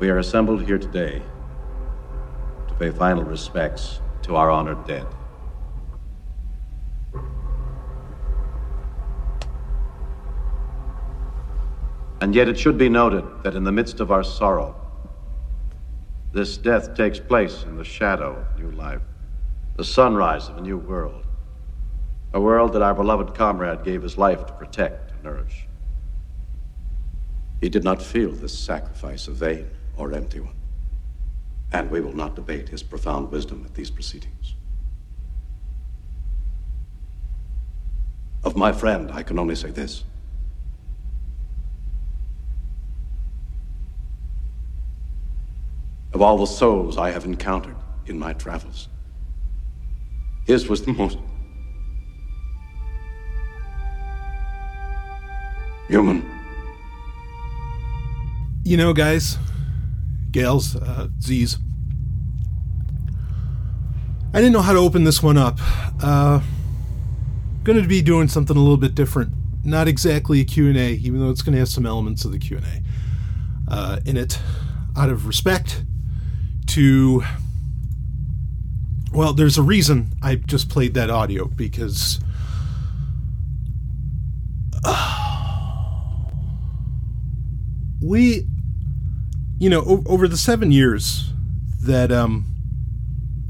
We are assembled here today to pay final respects to our honored dead. And yet it should be noted that in the midst of our sorrow, this death takes place in the shadow of new life, the sunrise of a new world, a world that our beloved comrade gave his life to protect and nourish. He did not feel this sacrifice a vain or empty one, and we will not debate his profound wisdom at these proceedings. Of my friend, I can only say this. Of all the souls I have encountered in my travels, his was the most human. You know, guys, gals, uh, Z's. I didn't know how to open this one up. Uh, going to be doing something a little bit different. Not exactly a Q&A, even though it's going to have some elements of the Q&A uh, in it, out of respect to. Well, there's a reason I just played that audio because. we, you know, o- over the seven years that um,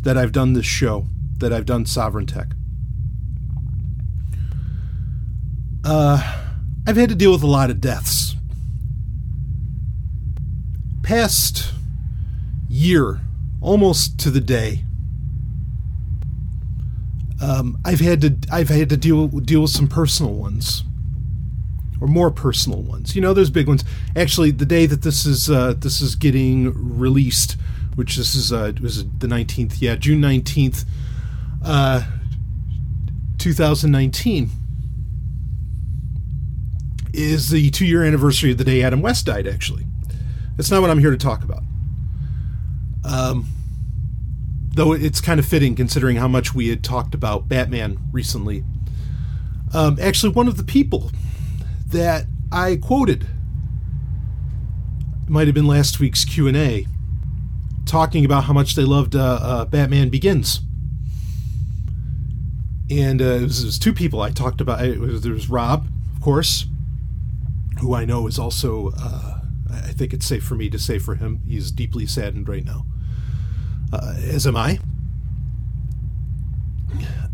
that I've done this show, that I've done Sovereign Tech, uh, I've had to deal with a lot of deaths. Past year, almost to the day, um, I've had to I've had to deal deal with some personal ones, or more personal ones. You know, there's big ones. Actually, the day that this is uh, this is getting released, which this is uh, was the 19th, yeah, June 19th, uh, 2019 is the two year anniversary of the day Adam West died, actually. That's not what I'm here to talk about. Um, though it's kind of fitting considering how much we had talked about Batman recently. Um, actually, one of the people that I quoted might have been last week's Q and A, talking about how much they loved uh, uh, Batman Begins. And uh, it, was, it, was, two people I talked about. It was, there was Rob, of course, who I know is also, uh, I think it's safe for me to say for him, he's deeply saddened right now, uh, as am I.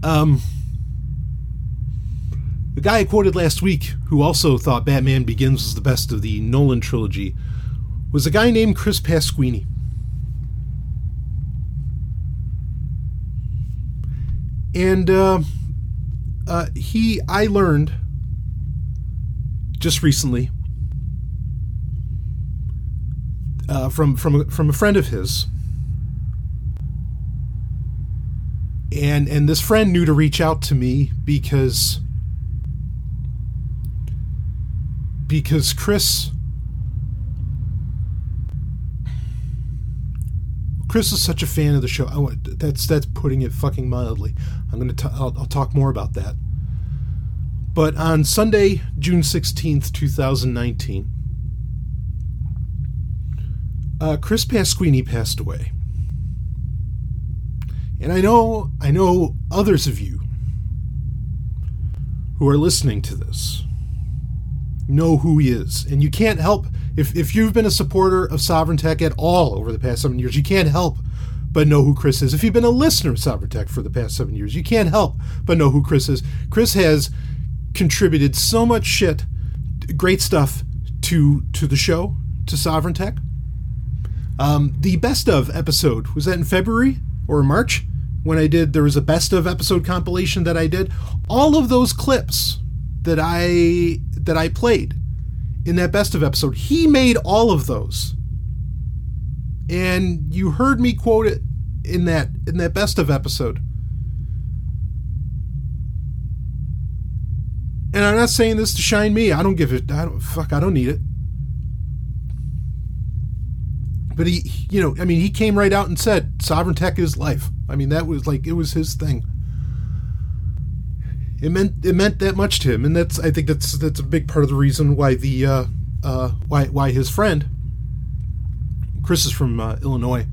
Um, the guy I quoted last week, who also thought Batman Begins was the best of the Nolan trilogy, was a guy named Chris Pasquini. And uh, uh, he, I learned just recently uh, from from from a friend of his, and and this friend knew to reach out to me because because Chris Chris is such a fan of the show. Want, that's that's putting it fucking mildly. I'm gonna t- I'll, I'll talk more about that. But on Sunday, June 16th, 2019, uh, Chris Pasquini passed away. And I know, I know others of you who are listening to this know who he is. And you can't help, if, if you've been a supporter of Sovereign Tech at all over the past seven years, you can't help but know who Chris is. If you've been a listener of Sovereign Tech for the past seven years, you can't help but know who Chris is. Chris has contributed so much shit, great stuff to to the show, to Sovereign Tech. Um, the best of episode was that in February or March when I did. There was a best of episode compilation that I did. All of those clips that I that I played in that best of episode, he made all of those, and you heard me quote it in that in that best of episode. And I'm not saying this to shine me. I don't give it. I don't fuck. I don't need it. But he, you know, I mean, he came right out and said, "Sovereign Tech is life." I mean, that was like it was his thing. It meant it meant that much to him, and that's I think that's that's a big part of the reason why the uh, uh, why why his friend Chris is from uh, Illinois.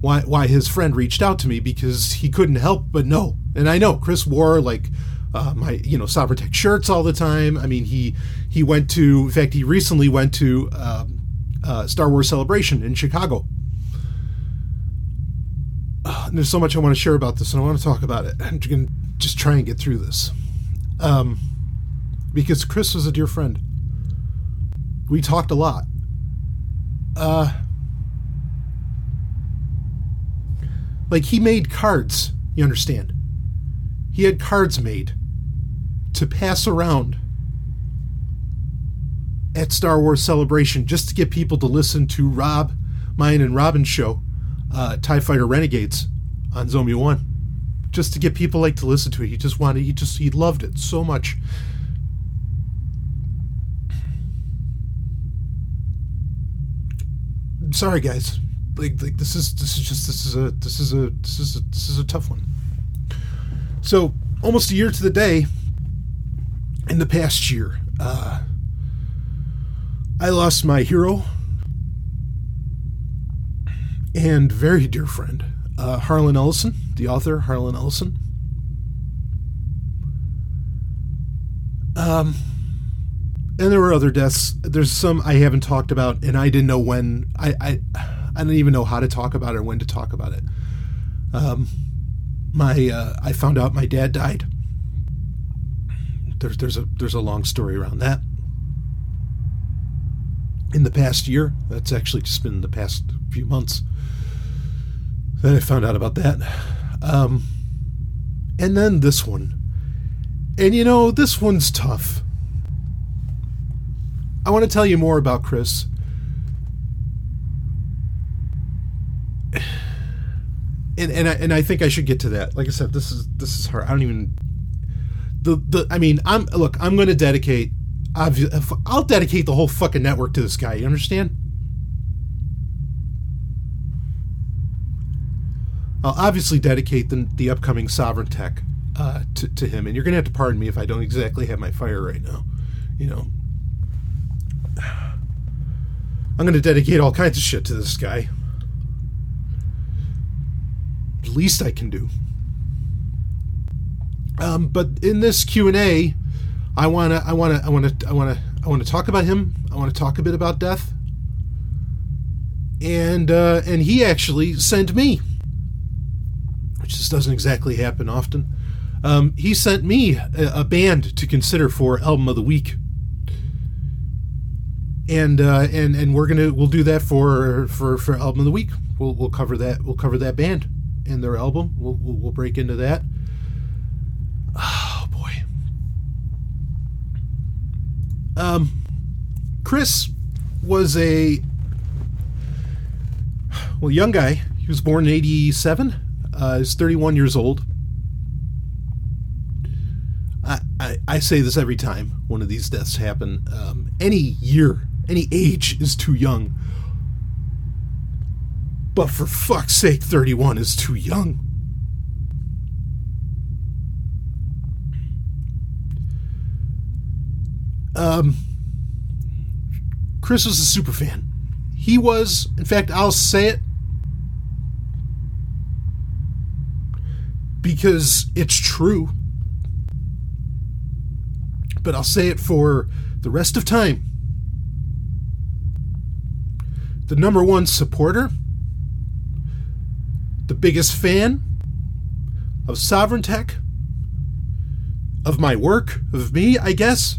Why why his friend reached out to me because he couldn't help but know. And I know Chris wore like uh, my you know Sovereign shirts all the time. I mean he he went to in fact he recently went to um, uh, Star Wars Celebration in Chicago. Uh, there's so much I want to share about this, and I want to talk about it. I'm going just try and get through this. Um, because Chris was a dear friend. We talked a lot. Uh, like he made cards, you understand? He had cards made to pass around at Star Wars Celebration just to get people to listen to Rob, mine, and Robin's show, uh, TIE Fighter Renegades on Zomia 1. Just to get people like to listen to it. He just wanted, he just, he loved it so much. sorry guys like like this is this is just this is a this is a this is a this is a tough one so almost a year to the day in the past year uh i lost my hero and very dear friend uh harlan ellison the author harlan ellison um and there were other deaths. There's some I haven't talked about, and I didn't know when. I I, I didn't even know how to talk about it or when to talk about it. Um, my uh, I found out my dad died. There's there's a there's a long story around that. In the past year, that's actually just been the past few months that I found out about that. Um, and then this one, and you know this one's tough I want to tell you more about Chris. And and I, and I think I should get to that. Like I said, this is this is hard. I don't even the the. I mean, I'm look. I'm going to dedicate. I'll dedicate the whole fucking network to this guy. You understand? I'll obviously dedicate the, the upcoming Sovereign Tech uh, to, to him. And you're going to have to pardon me if I don't exactly have my fire right now. You know, I'm going to dedicate all kinds of shit to this guy. The least I can do. Um, but in this Q and A, I wanna, I wanna, I wanna, I wanna, I wanna talk about him. I want to talk a bit about death. And uh, and he actually sent me, which just doesn't exactly happen often. Um, he sent me a, a band to consider for album of the week and uh, and and we're gonna we'll do that for for for album of the week. We'll we'll cover that we'll cover that band and their album. We'll we'll, we'll break into that. Oh boy. Um, Chris was a well young guy. He was born in '87. Uh, he's 31 years old. I, I, I, say this every time one of these deaths happen. Um, any year any age is too young. But for fuck's sake, 31 is too young. Um, Chris was a super fan. He was, in fact, I'll say it because it's true. But I'll say it for the rest of time the number one supporter, the biggest fan of Sovereign Tech, of my work, of me, I guess,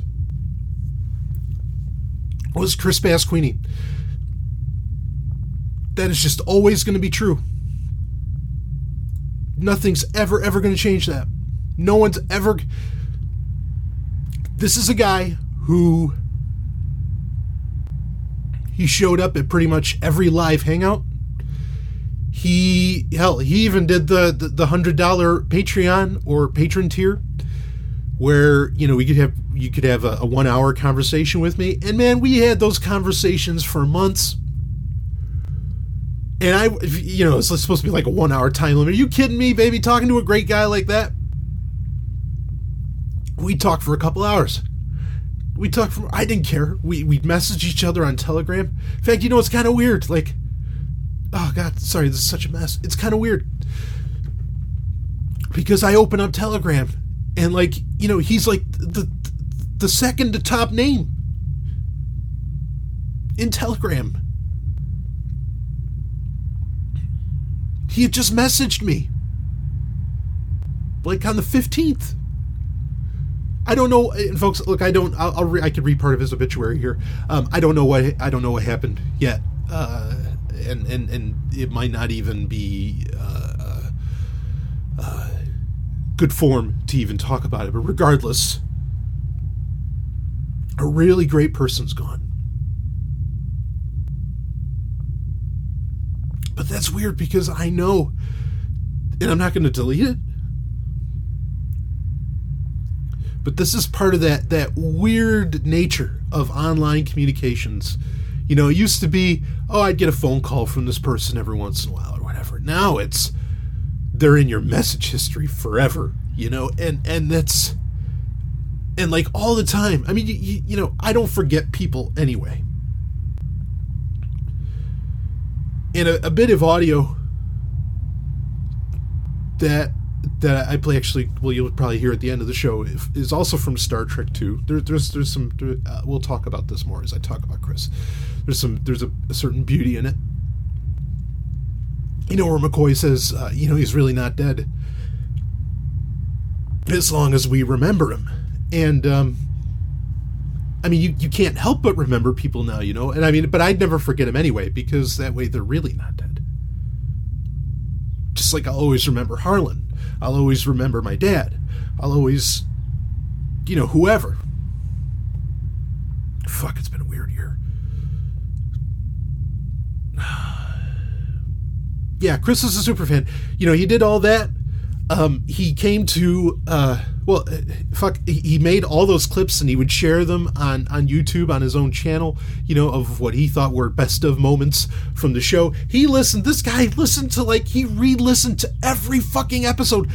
was Chris Pasquini. That is just always going to be true. Nothing's ever, ever going to change that. No one's ever. This is a guy who he showed up at pretty much every live hangout. He hell, he even did the the, the hundred dollar Patreon or patron tier, where you know we could have you could have a, a one hour conversation with me, and man, we had those conversations for months. And I, you know, it's supposed to be like a one hour time limit. Are you kidding me, baby? Talking to a great guy like that? We talked for a couple hours. We talked from I didn't care. We we messaged each other on Telegram. In fact, you know it's kind of weird. Like oh god, sorry, this is such a mess. It's kind of weird because I open up Telegram and like you know he's like the the second to top name in Telegram. He had just messaged me like on the 15th. I don't know, and folks. Look, I don't. I'll, I'll re, I could read part of his obituary here. Um, I don't know what I don't know what happened yet, uh, and and and it might not even be uh, uh, uh, good form to even talk about it. But regardless, a really great person's gone. But that's weird because I know, and I'm not going to delete it. But this is part of that that weird nature of online communications. You know, it used to be, oh, I'd get a phone call from this person every once in a while or whatever. Now it's they're in your message history forever, you know, and and that's and like all the time. I mean, you, you know, I don't forget people anyway. And a, a bit of audio that that I play actually, well, you'll probably hear at the end of the show, is also from Star Trek 2. There, there's there's some, uh, we'll talk about this more as I talk about Chris. There's some, there's a, a certain beauty in it. You know, where McCoy says, uh, you know, he's really not dead as long as we remember him. And, um, I mean, you, you can't help but remember people now, you know? And I mean, but I'd never forget them anyway, because that way they're really not dead. Just like I'll always remember Harlan I'll always remember my dad. I'll always, you know, whoever. Fuck, it's been a weird year. yeah, Chris is a super fan. You know, he did all that. Um, he came to, uh, well, uh, fuck, he made all those clips and he would share them on, on YouTube on his own channel, you know, of what he thought were best of moments from the show. He listened, this guy listened to like, he re listened to every fucking episode.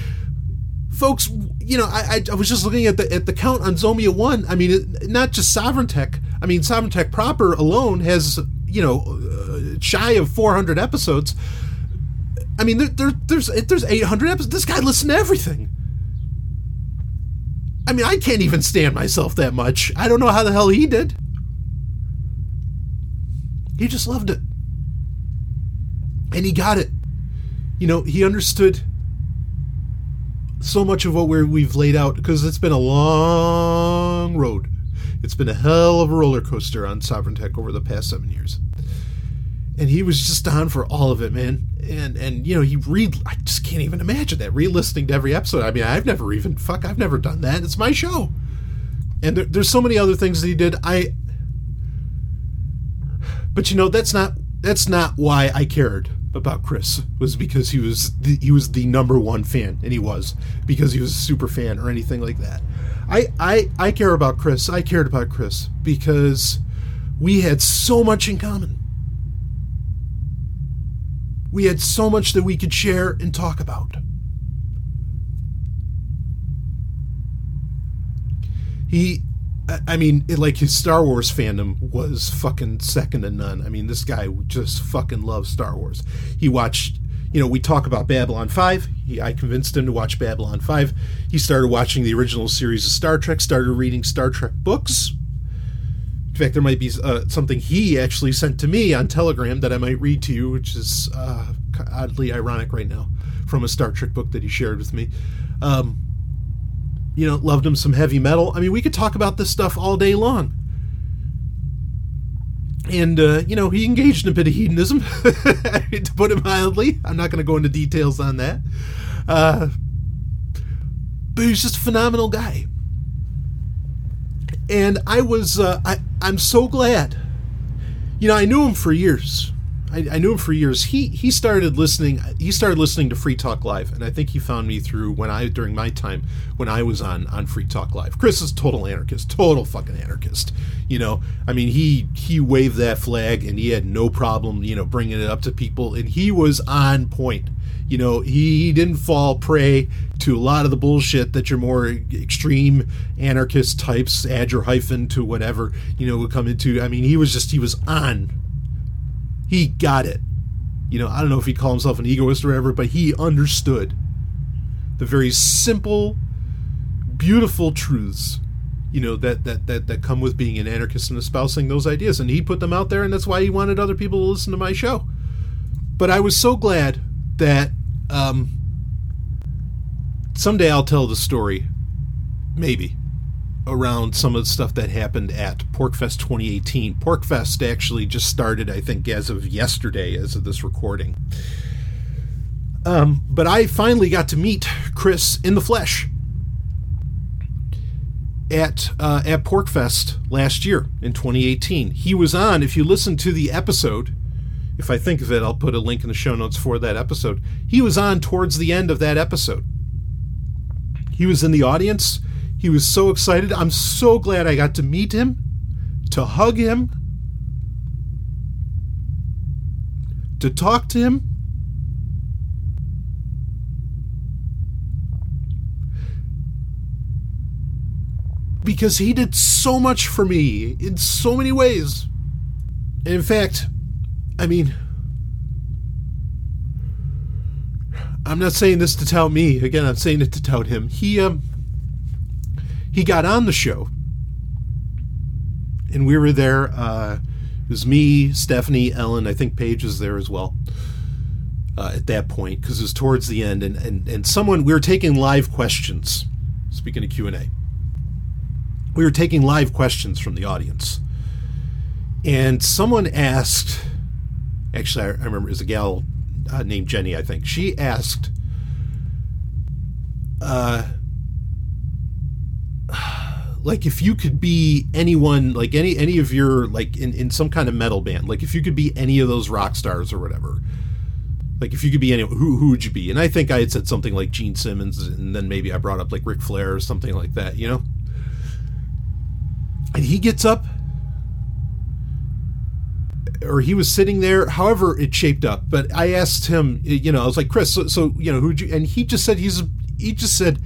Folks, you know, I, I, was just looking at the at the count on Zomia One. I mean, it, not just Sovereign Tech. I mean, Sovereign Tech proper alone has you know uh, shy of 400 episodes. I mean, there, there, there's there's 800 episodes. This guy listened to everything. I mean, I can't even stand myself that much. I don't know how the hell he did. He just loved it. And he got it. You know, he understood so much of what we we've laid out because it's been a long road. It's been a hell of a roller coaster on Sovereign Tech over the past seven years and he was just on for all of it, man. And and you know, he read. I just can't even imagine that re-listening to every episode. I mean, I've never even fuck. I've never done that. It's my show, and there, there's so many other things that he did. I, but you know, that's not that's not why I cared about Chris. Was because he was the, he was the number one fan, and he was because he was a super fan or anything like that. I I I care about Chris. I cared about Chris because we had so much in common we had so much that we could share and talk about. He, I mean, it, like his Star Wars fandom was fucking second to none. I mean, this guy just fucking loves Star Wars. He watched, you know, we talk about Babylon 5. He, I convinced him to watch Babylon 5. He started watching the original series of Star Trek, started reading Star Trek books fact, there might be uh, something he actually sent to me on Telegram that I might read to you, which is uh, oddly ironic right now from a Star Trek book that he shared with me. Um, you know, loved him some heavy metal. I mean, we could talk about this stuff all day long. And, uh, you know, he engaged in a bit of hedonism, to put it mildly. I'm not going to go into details on that. Uh, but he's just a phenomenal guy and I was uh, I I'm so glad. You know, I knew him for years. I, I, knew him for years. He he started listening. He started listening to Free Talk Live, and I think he found me through when I during my time when I was on on Free Talk Live. Chris is total anarchist, total fucking anarchist. You know, I mean he he waved that flag and he had no problem you know bringing it up to people, and he was on point you know, he didn't fall prey to a lot of the bullshit that your more extreme anarchist types, add your hyphen to whatever, you know, would come into. I mean, he was just, he was on. He got it. you know, I don't know if he'd call himself an egoist or whatever, but he understood the very simple, beautiful truths, you know, that that that that come with being an anarchist and espousing those ideas. And he put them out there, and that's why he wanted other people to listen to my show. But I was so glad that um, someday I'll tell the story, maybe, around some of the stuff that happened at PorcFest 2018. PorcFest actually just started, I think, as of yesterday, as of this recording. Um, but I finally got to meet Chris in the flesh at uh, at PorcFest last year in 2018. He was on. If you listen to the episode, if I think of it, I'll put a link in the show notes for that episode. He was on towards the end of that episode. He was in the audience. He was so excited. I'm so glad I got to meet him, to hug him, to talk to him. Because he did so much for me in so many ways. In fact, I mean, I'm not saying this to tout me. Again, I'm saying it to tout him. He um he got on the show, and we were there. Uh, it was me, Stephanie, Ellen. I think Paige was there as well. Uh, at that point, because it was towards the end, and, and and someone we were taking live questions. Speaking of Q and A, we were taking live questions from the audience, and someone asked. Actually, I, remember it was a gal uh, named Jenny, I think. She asked, uh, like if you could be anyone, like any any of your like in in some kind of metal band, like if you could be any of those rock stars or whatever. Like if you could be any, who who would you be? And I think I had said something like Gene Simmons, and then maybe I brought up like Ric Flair or something like that, you know. And he gets up or he was sitting there, however it shaped up. But I asked him, eh, you know, I was like, Chris, so, so you know, who'd you? And he just said he's he just said,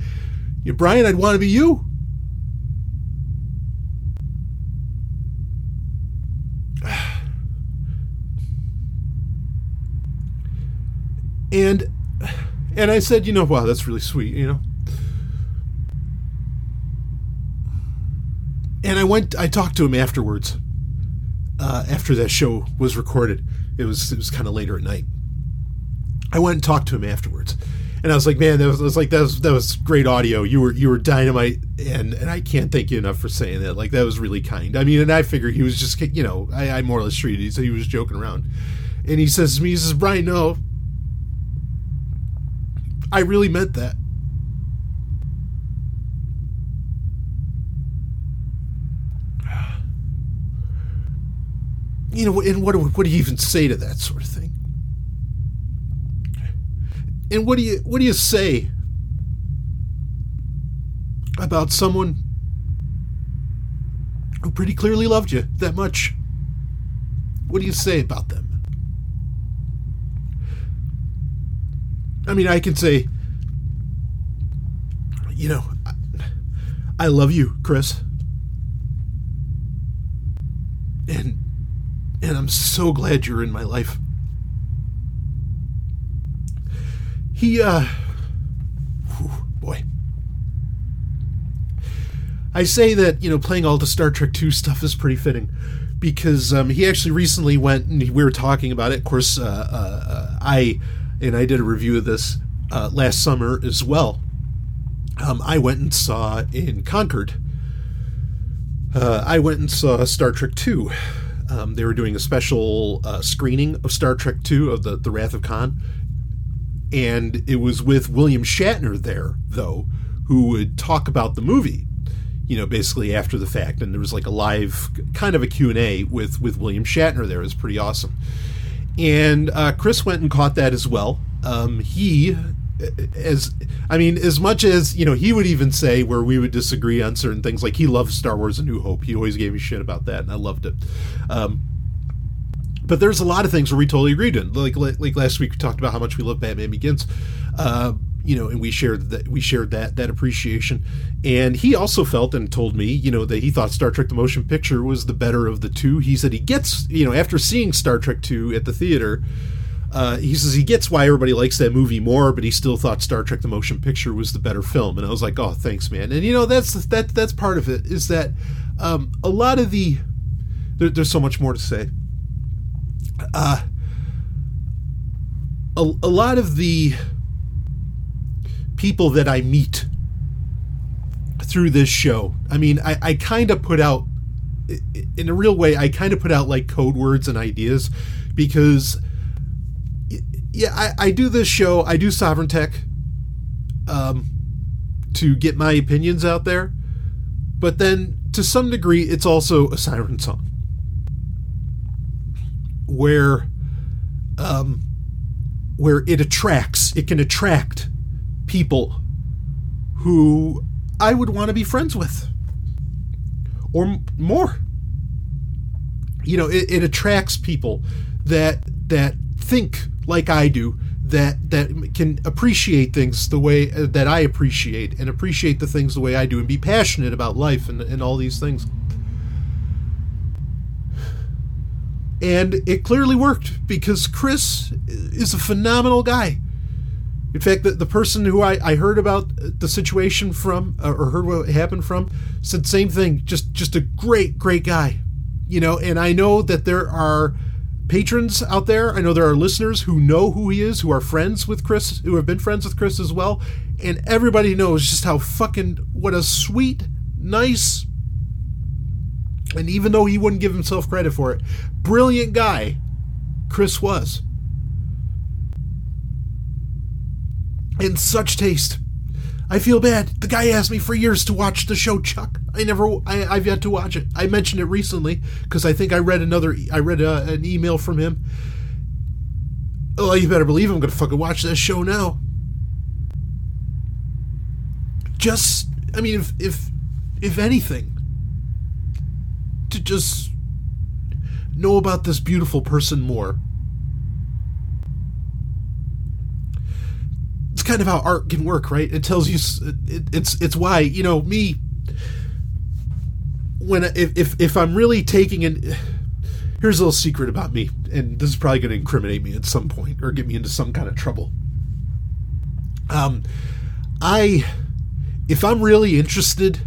yeah, Brian, I'd want to be you. And and I said, you know, wow, that's really sweet, you know. And I went, I talked to him afterwards uh, after that show was recorded. It was it was kind of later at night. I went and talked to him afterwards, and I was like, "Man, that was, was, like that was that was great audio. You were you were dynamite, and and I can't thank you enough for saying that. Like that was really kind. I mean, and I figured he was just you know I, I more or less treated he said he was joking around, and he says to me, he says, Brian, no, I really meant that. You know, and what do, what do you even say to that sort of thing? And what do you what do you say about someone who pretty clearly loved you that much? What do you say about them? I mean, I can say, you know, I, I love you, Chris. And and I'm so glad you're in my life. He, uh, whew, boy. I say that, you know, playing all the Star Trek 2 stuff is pretty fitting because um, he actually recently went and we were talking about it. Of course, uh, uh, I, and I did a review of this uh, last summer as well. Um, I went and saw in Concord. Uh, I went and saw Star Trek 2 um, they were doing a special uh, screening of Star Trek II of the, the Wrath of Khan. And it was with William Shatner there, though, who would talk about the movie, you know, basically after the fact. And there was like a live kind of a Q&A with, with William Shatner there. It was pretty awesome. And uh, Chris went and caught that as well. Um, he as I mean, as much as you know, he would even say where we would disagree on certain things. Like he loved Star Wars: A New Hope. He always gave me shit about that, and I loved it. Um, but there's a lot of things where we totally agreed on. Like like last week, we talked about how much we love Batman Begins. Uh, you know, and we shared that we shared that that appreciation. And he also felt and told me, you know, that he thought Star Trek: The Motion Picture was the better of the two. He said he gets, you know, after seeing Star Trek Two at the theater uh, he says he gets why everybody likes that movie more, but he still thought Star Trek: The Motion Picture was the better film. And I was like, oh, thanks, man. And you know, that's that that's part of it is that um, a lot of the there, there's so much more to say. Uh, a, a lot of the people that I meet through this show, I mean, I, I kind of put out in a real way, I kind of put out like code words and ideas because yeah, I, I do this show. I do Sovereign Tech um, to get my opinions out there, but then to some degree, it's also a siren song where um, where it attracts. It can attract people who I would want to be friends with, or m- more. You know, it, it attracts people that that think like I do that that can appreciate things the way uh, that I appreciate and appreciate the things the way I do and be passionate about life and, and all these things. And it clearly worked because Chris is a phenomenal guy. In fact, the, the person who I, I heard about the situation from uh, or heard what happened from said same thing. Just just a great, great guy. You know, and I know that there are patrons out there. I know there are listeners who know who he is, who are friends with Chris, who have been friends with Chris as well. And everybody knows just how fucking, what a sweet, nice, and even though he wouldn't give himself credit for it, brilliant guy Chris was. And such taste. I feel bad. The guy asked me for years to watch the show Chuck. I never, I, have yet to watch it. I mentioned it recently because I think I read another, I read a, uh, an email from him. Oh, you better believe I'm gonna fucking watch that show now. Just, I mean, if if if anything, to just know about this beautiful person more kind of how art can work, right? It tells you it, it's it's why you know me when if if, if I'm really taking an here's a little secret about me, and this is probably going to incriminate me at some point or get me into some kind of trouble. Um, I if I'm really interested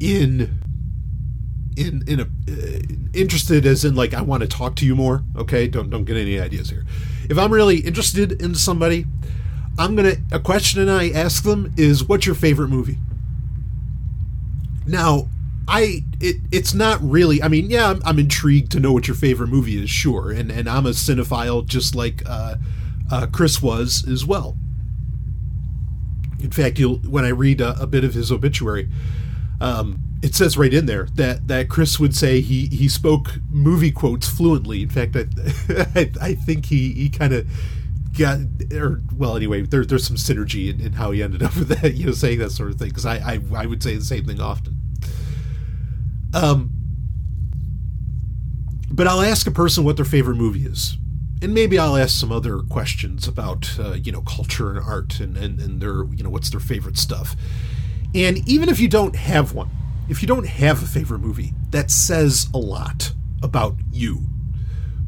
in in in a uh, interested as in like I want to talk to you more. Okay, don't don't get any ideas here. If I'm really interested in somebody, I'm gonna a question I ask them is what's your favorite movie? Now, I it it's not really. I mean, yeah, I'm, I'm intrigued to know what your favorite movie is, sure, and and I'm a cinephile just like uh, uh, Chris was as well. In fact, you'll when I read a, a bit of his obituary, um, it says right in there that that Chris would say he he spoke movie quotes fluently. In fact, I I, I think he he kind of got or well anyway there, there's some synergy in, in, how he ended up with that you know saying that sort of thing because I, I i would say the same thing often. Um but i'll ask a person what their favorite movie is and maybe i'll ask some other questions about uh, you know culture and art and, and and their you know what's their favorite stuff. And even if you don't have one if you don't have a favorite movie that says a lot about you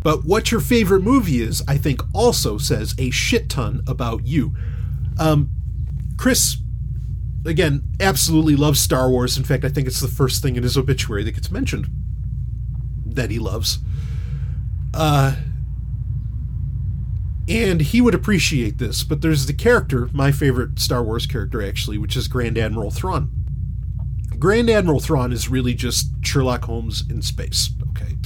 but what your favorite movie is, I think, also says a shit ton about you. Um, Chris, again, absolutely loves Star Wars. In fact, I think it's the first thing in his obituary that gets mentioned that he loves. Uh, and he would appreciate this, but there's the character, my favorite Star Wars character actually, which is Grand Admiral Thrawn. Grand Admiral Thrawn is really just Sherlock Holmes in space, okay?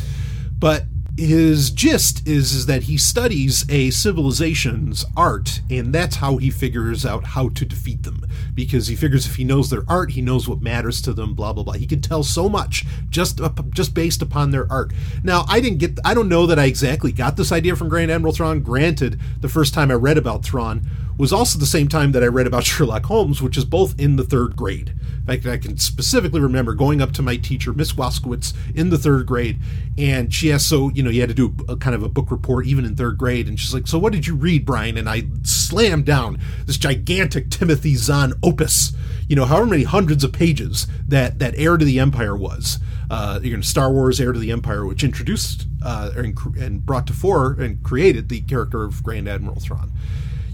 But his gist is, is that he studies a civilization's art and that's how he figures out how to defeat them. Because he figures if he knows their art he knows what matters to them blah blah blah. He can tell so much just just based upon their art. Now i didn't get i don't know that i exactly got this idea from grand admiral thrawn. Granted the first time i read about thrawn was also the same time that I read about Sherlock Holmes, which is both in the third grade. In fact, I can specifically remember going up to my teacher, Miss Waskowitz, in the third grade, and she asked, so, you know, you had to do a, kind of a book report even in third grade, and she's like, so what did you read, Brian? And I slammed down this gigantic Timothy Zahn opus, you know, however many hundreds of pages that, that Heir to the Empire was. uh, you know, Star Wars: Heir to the Empire, which introduced uh, and, and brought to fore and created the character of Grand Admiral Thrawn.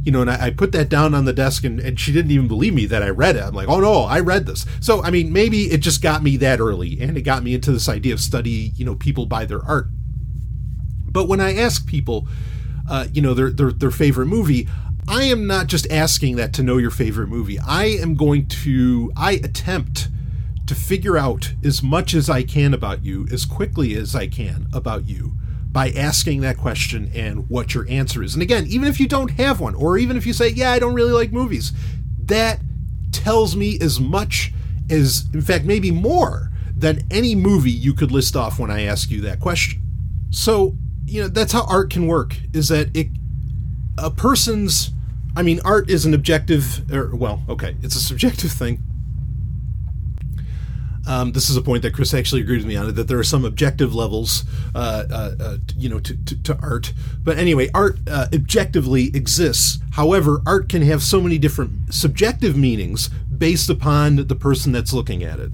You know, and I, I put that down on the desk, and, and she didn't even believe me that I read it. I'm like, oh no, I read this. So, I mean, maybe it just got me that early, and it got me into this idea of study, you know, people by their art. But when I ask people, uh, you know, their, their their favorite movie, I am not just asking that to know your favorite movie. I am going to, I attempt to figure out as much as I can about you, as quickly as I can about you, by asking that question and what your answer is. And again, even if you don't have one, or even if you say, yeah, I don't really like movies, that tells me as much as, in fact, maybe more than any movie you could list off when I ask you that question. So, you know, that's how art can work, is that it, a person's, I mean, art is an objective, or, well, okay, it's a subjective thing um, this is a point that Chris actually agreed with me on that there are some objective levels, uh, uh, uh, you know, to, to, to, art. But anyway, art uh, objectively exists. However, art can have so many different subjective meanings based upon the person that's looking at it.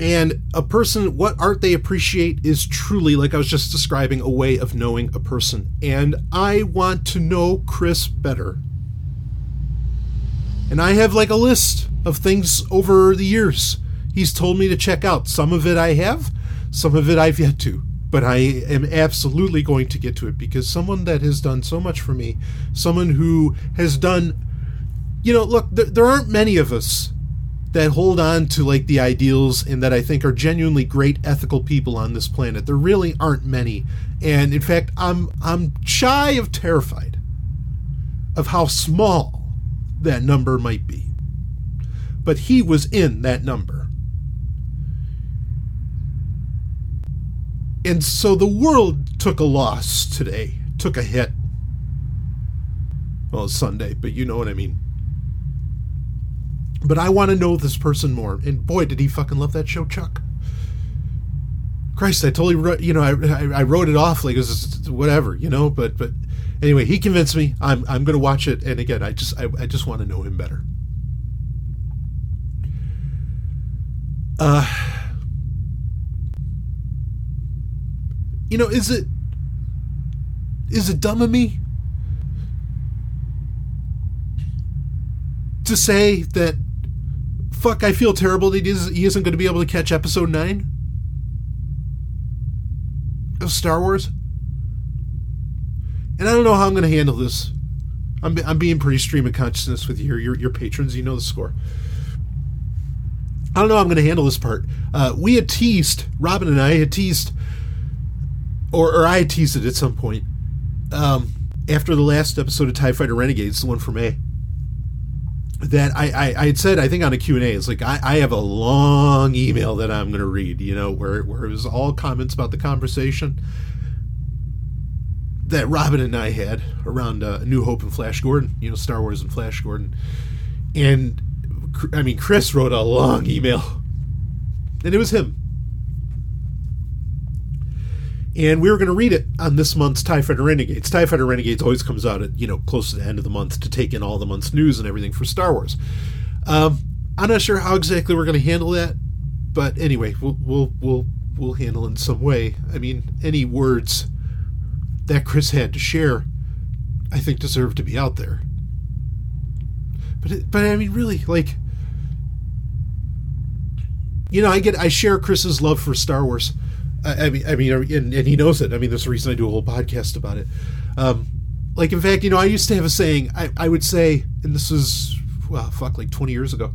And a person, what art they appreciate is truly, like I was just describing, a way of knowing a person. And I want to know Chris better. And I have like a list of things over the years he's told me to check out. Some of it I have, some of it I've yet to. But I am absolutely going to get to it because someone that has done so much for me, someone who has done, you know, look, there, there aren't many of us that hold on to like the ideals and that I think are genuinely great ethical people on this planet. There really aren't many. And in fact, I'm I'm shy of terrified of how small that number might be but he was in that number. And so the world took a loss today, took a hit. Well, it's Sunday, but you know what I mean. But I want to know this person more. And boy, did he fucking love that show, Chuck. Christ, I totally, wrote, you know, I, I, I wrote it off like it was whatever, you know. But but anyway, he convinced me. I'm I'm going to watch it. And again, I just I, I just want to know him better. Uh, you know, is it is it dumb of me to say that fuck? I feel terrible that he, is, he isn't going to be able to catch episode nine of Star Wars, and I don't know how I'm going to handle this. I'm, I'm being pretty stream of consciousness with your, your your patrons. You know the score. I don't know how I'm going to handle this part. Uh, we had teased, Robin and I had teased, or, or I teased it at some point, um, after the last episode of TIE Fighter Renegades, the one from May, that I, I, I had said, I think on a Q&A, it's like, I, I have a long email that I'm going to read, you know, where, where it was all comments about the conversation that Robin and I had around uh, New Hope and Flash Gordon, you know, Star Wars and Flash Gordon. And I mean, Chris wrote a long email, and it was him. And we were going to read it on this month's TIE Fighter Renegades. TIE Fighter Renegades always comes out at, you know, close to the end of the month to take in all the month's news and everything for Star Wars. Um, I'm not sure how exactly we're going to handle that, but anyway, we'll, we'll, we'll, we'll handle in some way. I mean, any words that Chris had to share, I think deserve to be out there. But, it, but I mean, really, like, you know, I get I share Chris's love for Star Wars. I, I mean, I mean, and, and, he knows it. I mean, there's a reason I do a whole podcast about it. Um, like, in fact, you know, I used to have a saying. I, I would say, and this was well, fuck, like 20 years ago.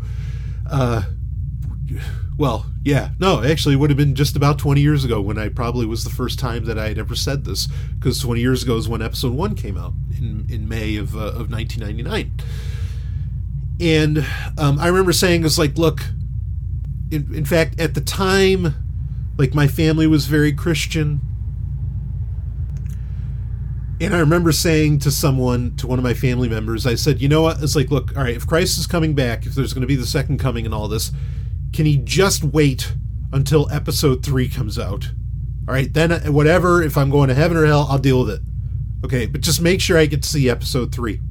Uh, well, yeah, no, actually, it would have been just about 20 years ago when I probably was the first time that I had ever said this, because 20 years ago is when Episode One came out in in May of uh, of 1999. And um, I remember saying, "It's like, look." in, in fact, at the time, like my family was very Christian. And I remember saying to someone, to one of my family members, I said, you know what? It's like, look, all right, if Christ is coming back, if there's going to be the second coming and all this, can he just wait until episode three comes out? All right, then uh, whatever, if I'm going to heaven or hell, I'll deal with it. Okay, but just make sure I get to see episode three.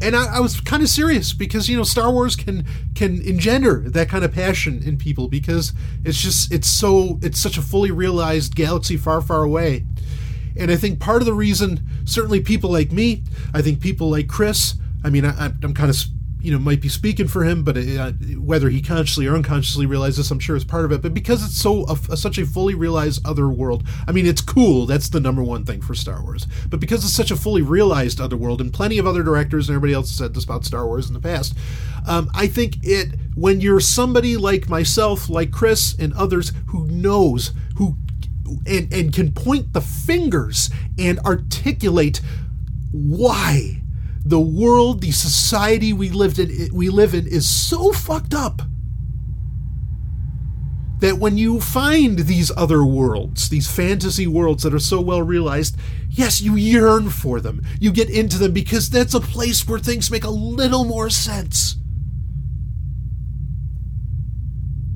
And I, I was kind of serious because you know Star Wars can can engender that kind of passion in people because it's just it's so it's such a fully realized galaxy far far away, and I think part of the reason certainly people like me, I think people like Chris, I mean I, I'm kind of you know might be speaking for him, but uh, whether he consciously or unconsciously realizes, I'm sure is part of it. But because it's so a, a, such a fully realized other world, I mean, it's cool. That's the number one thing for Star Wars. But because it's such a fully realized other world, and plenty of other directors and everybody else said this about Star Wars in the past, um, I think it when you're somebody like myself, like Chris and others who knows who and and can point the fingers and articulate why the world, the society we lived in, we live in is so fucked up that when you find these other worlds, these fantasy worlds that are so well realized, yes, you yearn for them. You get into them because that's a place where things make a little more sense.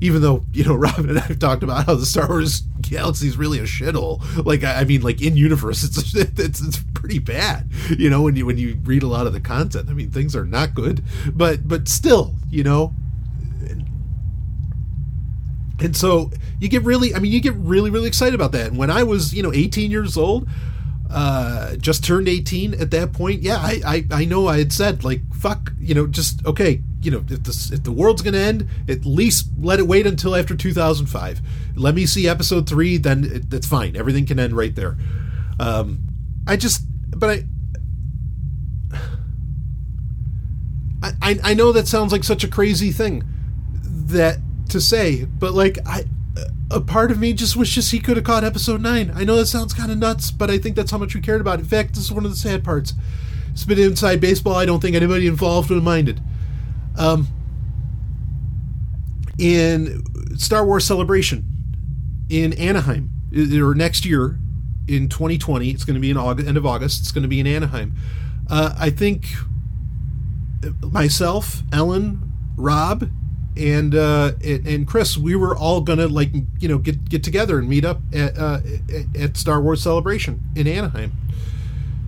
Even though you know Robin and I've talked about how the Star Wars galaxy is really a shithole. Like I mean, like in universe, it's, it's it's pretty bad. You know, when you when you read a lot of the content, I mean, things are not good. But but still, you know. And so you get really, I mean, you get really, really excited about that. And when I was, you know, 18 years old, uh, just turned 18 at that point, yeah, I, I, I know I had said, like, fuck, you know, just, okay, you know, if, this, if the world's going to end, at least let it wait until after 2005. Let me see episode three, then it, that's fine. Everything can end right there. Um, I just, but I, I, I know that sounds like such a crazy thing that to say, but like I, a part of me just wishes he could have caught episode nine. I know that sounds kind of nuts, but I think that's how much we cared about. In fact, this is one of the sad parts. It's been inside baseball. I don't think anybody involved would have minded. Um, in Star Wars Celebration in Anaheim, or next year in 2020, it's going to be in August, end of August. It's going to be in Anaheim. Uh, I think myself, Ellen, Rob, and uh, and Chris, we were all gonna like you know get get together and meet up at uh, at Star Wars Celebration in Anaheim.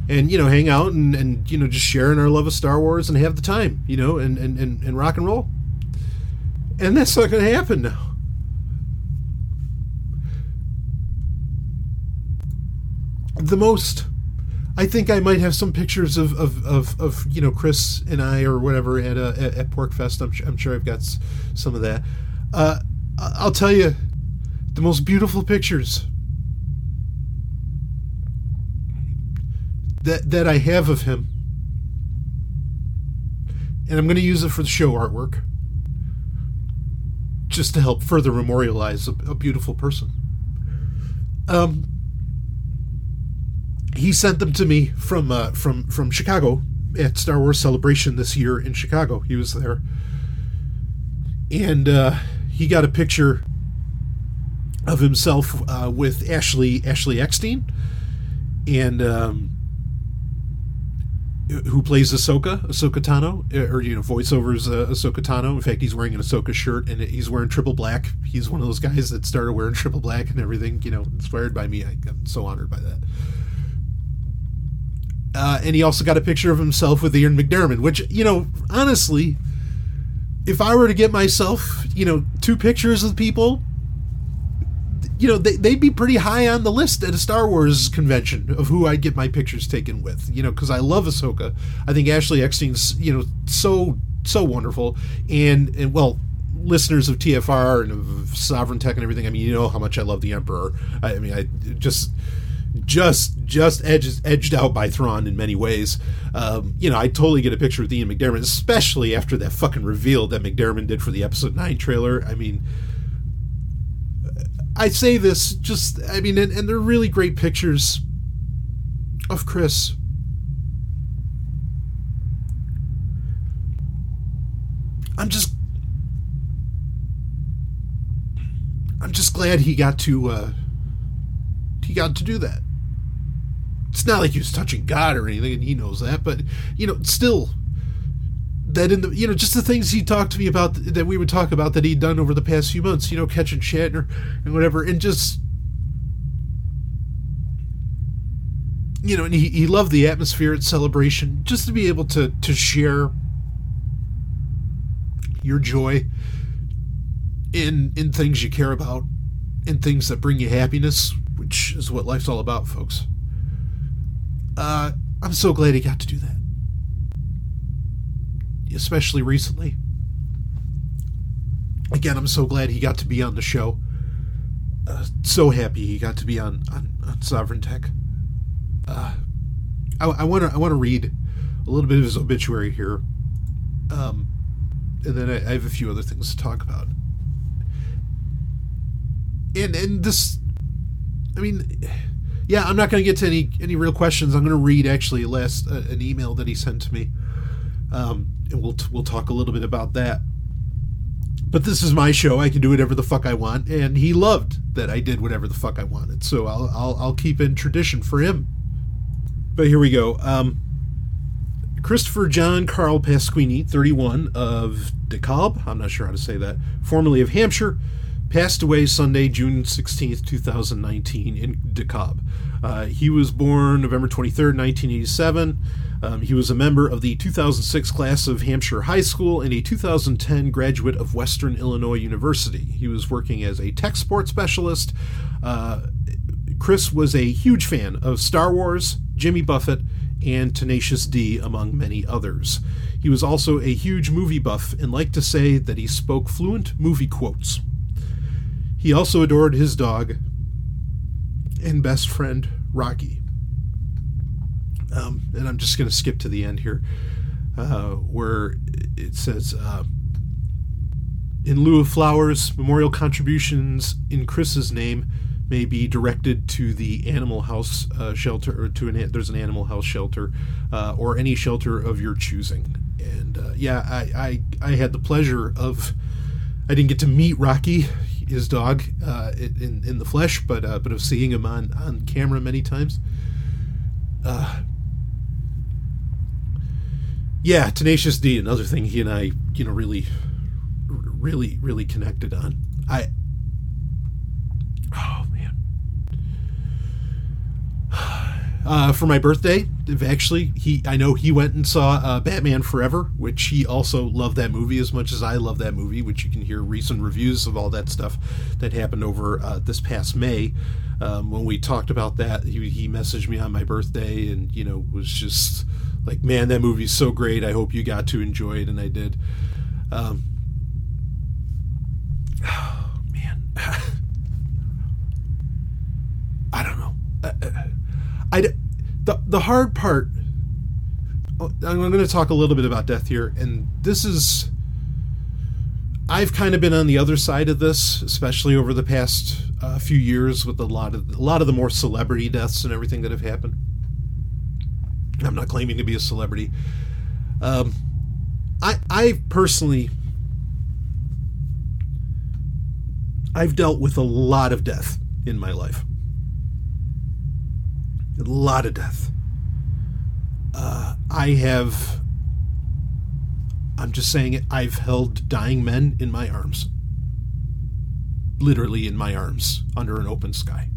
And you know hang out and, and you know just sharing our love of Star Wars and have the time you know and and, and, and rock and roll. And that's not to happen now. The most I think I might have some pictures of, of, of, of you know Chris and I or whatever at uh, at, at PorcFest. I'm, I'm sure I've got some of that. Uh, I'll tell you, the most beautiful pictures that that I have of him, and I'm going to use it for the show artwork, just to help further memorialize a, a beautiful person. Um, he sent them to me from uh, from from Chicago at Star Wars Celebration this year in Chicago. He was there, and uh, he got a picture of himself uh, with Ashley Ashley Eckstein, and um, who plays Ahsoka, Ahsoka Tano, uh, or you know, voiceovers uh, Ahsoka Tano. In fact, he's wearing an Ahsoka shirt and he's wearing triple black. He's one of those guys that started wearing triple black and everything. You know, inspired by me. I, am so honored by that. Uh, and he also got a picture of himself with Ian McDiarmid, which you know, honestly, if I were to get myself, you know, two pictures of people you know, they, they'd be pretty high on the list at a Star Wars convention of who I'd get my pictures taken with, you know, because I love Ahsoka. I think Ashley Eckstein's, you know, so, so wonderful. And, and well, listeners of TFR and of Sovereign Tech and everything, I mean, you know how much I love the Emperor. I, I mean, I just just just edged edged out by Thrawn in many ways. Um, you know, I totally get a picture with Ian McDiarmid, especially after that fucking reveal that McDiarmid did for the episode nine trailer. I mean, I say this just, I mean, and, and they're really great pictures of Chris. I'm just, I'm just glad he got to, uh, he got to do that. It's not like he was touching God or anything, and he knows that, but you know, still, that in the you know just the things he talked to me about that we would talk about that he'd done over the past few months you know catching Shatner and whatever and just you know, and he, he loved the atmosphere at celebration, just to be able to to share your joy in in things you care about, in things that bring you happiness, which is what life's all about, folks. Uh, I'm so glad he got to do that, especially recently. Again, I'm so glad he got to be on the show. Uh, so happy he got to be on on, on Sovereign Tech. Uh, I want to I want to read a little bit of his obituary here, um, and then I, I have a few other things to talk about. And and this, I mean, yeah, I'm not going to get to any any real questions. I'm going to read actually last uh, an email that he sent to me, um, and we'll we'll talk a little bit about that. But this is my show. I can do whatever the fuck I want, and he loved that I did whatever the fuck I wanted. So I'll I'll, I'll keep in tradition for him. But here we go. Um, Christopher John Carl Pasquini, 31 of DeKalb, I'm not sure how to say that, formerly of Hampshire, passed away Sunday, June 16th, 2019, in DeKalb. Uh, he was born November 23rd, 1987. Um, he was a member of the 2006 class of Hampshire High School and a 2010 graduate of Western Illinois University. He was working as a tech support specialist. Uh, Chris was a huge fan of Star Wars, Jimmy Buffett, and Tenacious D, among many others. He was also a huge movie buff and liked to say that he spoke fluent movie quotes. He also adored his dog and best friend, Rocky. Um, and I'm just going to skip to the end here, uh, where it says, uh, in lieu of flowers, memorial contributions in Chris's name may be directed to the animal house uh, shelter or to an there's an animal house shelter uh, or any shelter of your choosing and uh, yeah I, I I had the pleasure of I didn't get to meet Rocky his dog uh, in in the flesh but uh, but of seeing him on on camera many times. Uh, yeah Tenacious D another thing he and I you know really really really connected on. I uh, for my birthday. Actually, he I know he went and saw uh, Batman Forever, which he also loved that movie as much as I love that movie. Which you can hear recent reviews of all that stuff that happened over uh, this past May. Um, when we talked about that, he, he messaged me on my birthday and you know was just like, "Man, that movie's so great. I hope you got to enjoy it," and I did. Um, oh man, I don't know. I the the hard part. Oh, I'm going to talk a little bit about death here, and this is. I've kind of been on the other side of this, especially over the past uh, few years with a lot of a lot of the more celebrity deaths and everything that have happened. I'm not claiming to be a celebrity. Um, I I personally I've dealt with a lot of death in my life a lot of death. Uh, I have, I'm just saying it, I've held dying men in my arms. Literally in my arms under an open sky.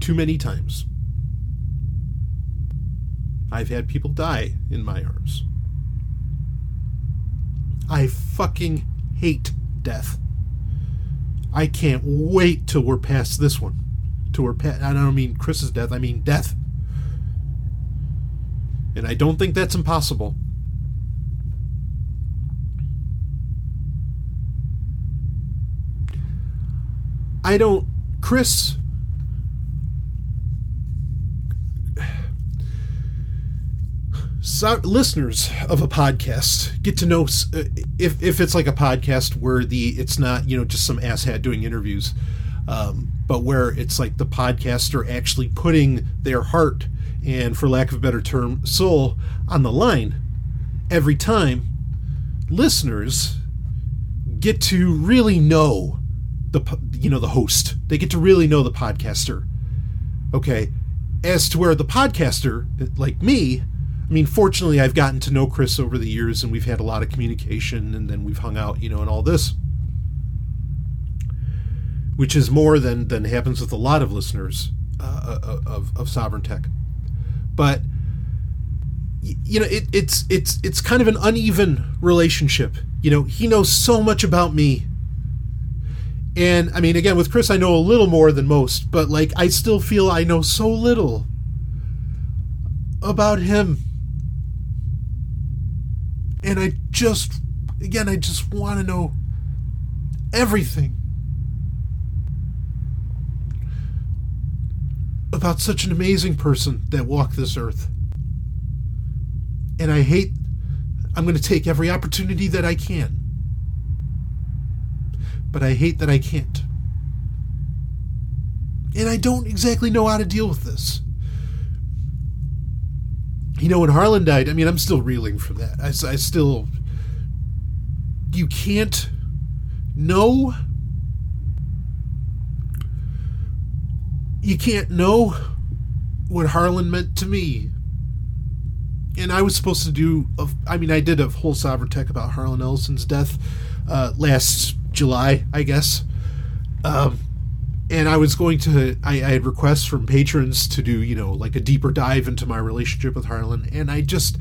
Too many times. I've had people die in my arms. I fucking hate death. I can't wait till we're past this one to her pet. I don't mean Chris's death, I mean death. And I don't think that's impossible. I don't. Chris. So, listeners of a podcast get to know uh, if, if it's like a podcast where the it's not you know just some asshat doing interviews um, but where it's like the podcaster actually putting their heart and, for lack of a better term, soul on the line every time, listeners get to really know the you know the host. They get to really know the podcaster. Okay, as to where the podcaster, like me, I mean, fortunately, I've gotten to know Chris over the years, and we've had a lot of communication, and then we've hung out, you know, and all this which is more than than happens with a lot of listeners. uh, uh of of Sovereign Tech, but you know it, it's it's it's kind of an uneven relationship. You know, he knows so much about me. And I mean, again, with Chris, I know a little more than most, but like, I still feel I know so little about him. And I just, again, I just want to know everything about such an amazing person that walked this earth. And I hate, I'm going to take every opportunity that I can. But I hate that I can't. And I don't exactly know how to deal with this. You know, when Harlan died, I mean, I'm still reeling from that. I, I still. You can't know. You can't know what Harlan meant to me. And I was supposed to do, a, I mean, I did a whole Sovereign Tech about Harlan Ellison's death uh, last July, I guess. Um, and I was going to, I, I, had requests from patrons to do, you know, like a deeper dive into my relationship with Harlan. And I just,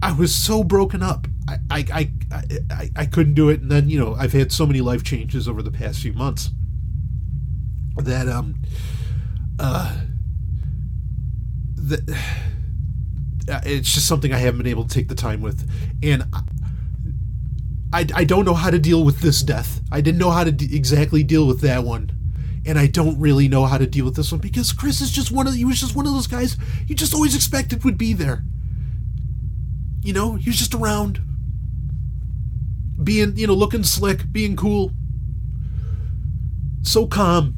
I was so broken up. I, I, I, I, I couldn't do it. And then, you know, I've had so many life changes over the past few months that, um, uh, that, it's just something I haven't been able to take the time with. And I, I don't know how to deal with this death. I didn't know how to d- exactly deal with that one. And I don't really know how to deal with this one because Chris is just one of he was just one of those guys you just always expected would be there. You know, he was just around being, you know, looking slick, being cool. So calm.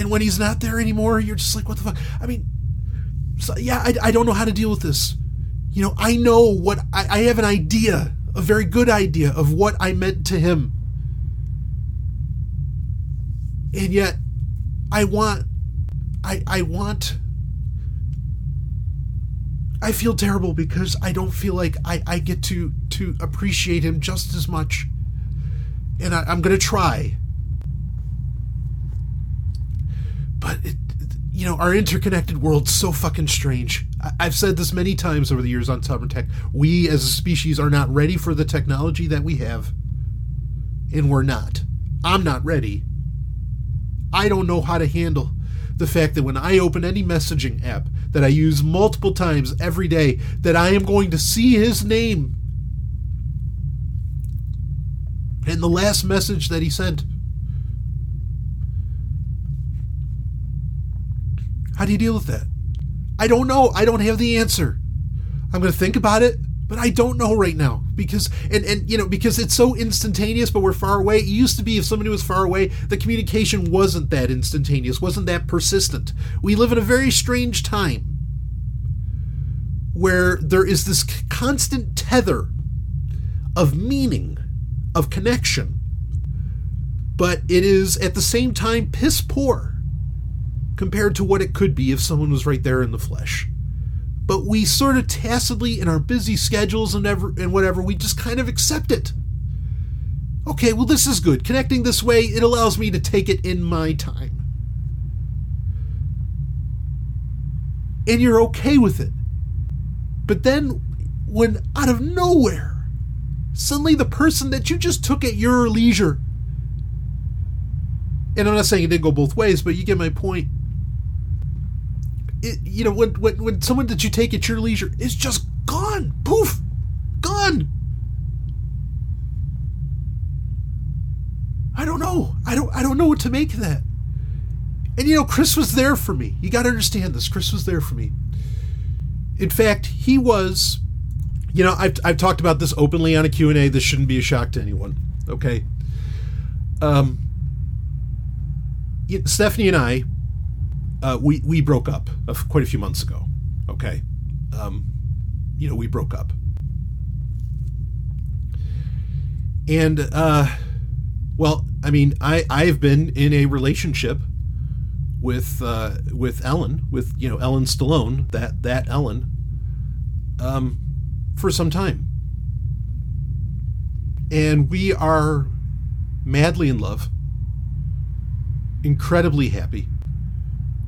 And when he's not there anymore, you're just like, what the fuck? I mean, so, yeah, I, I don't know how to deal with this you know, I know what I, I have an idea, a very good idea of what I meant to him. And yet I want I I want I feel terrible because I don't feel like I, I get to to appreciate him just as much. And I, I'm gonna try. But it, you know, our interconnected world's so fucking strange. I- have said this many times over the years on Sovereign Tech. We as a species are not ready for the technology that we have. And we're not. I'm not ready. I don't know how to handle the fact that when I open any messaging app that I use multiple times every day, that I am going to see his name. And the last message that he sent How do you deal with that? I don't know. I don't have the answer. I'm going to think about it, but I don't know right now because and and you know because it's so instantaneous but we're far away. It used to be if somebody was far away, the communication wasn't that instantaneous, wasn't that persistent. We live in a very strange time where there is this constant tether of meaning, of connection, but it is at the same time piss poor compared to what it could be if someone was right there in the flesh. But we sort of tacitly, in our busy schedules and, ever, and whatever, we just kind of accept it. Okay, well, this is good. Connecting this way, it allows me to take it in my time. And you're okay with it. But then, when out of nowhere, suddenly the person that you just took at your leisure, and I'm not saying it didn't go both ways, but you get my point it, you know, when, when when someone that you take at your leisure is just gone, poof, gone. I don't know. I don't. I don't know what to make of that. And you know, Chris was there for me. You got to understand this. Chris was there for me. In fact, he was. You know, I've I've talked about this openly on a Q and A. This shouldn't be a shock to anyone. Okay. Um. Stephanie and I uh, we we broke up quite a few months ago. Okay, um, you know we broke up, and uh, well, I mean, I I've been in a relationship with uh, with Ellen, with you know Ellen Stallone, that that Ellen, um, for some time, and we are madly in love, incredibly happy.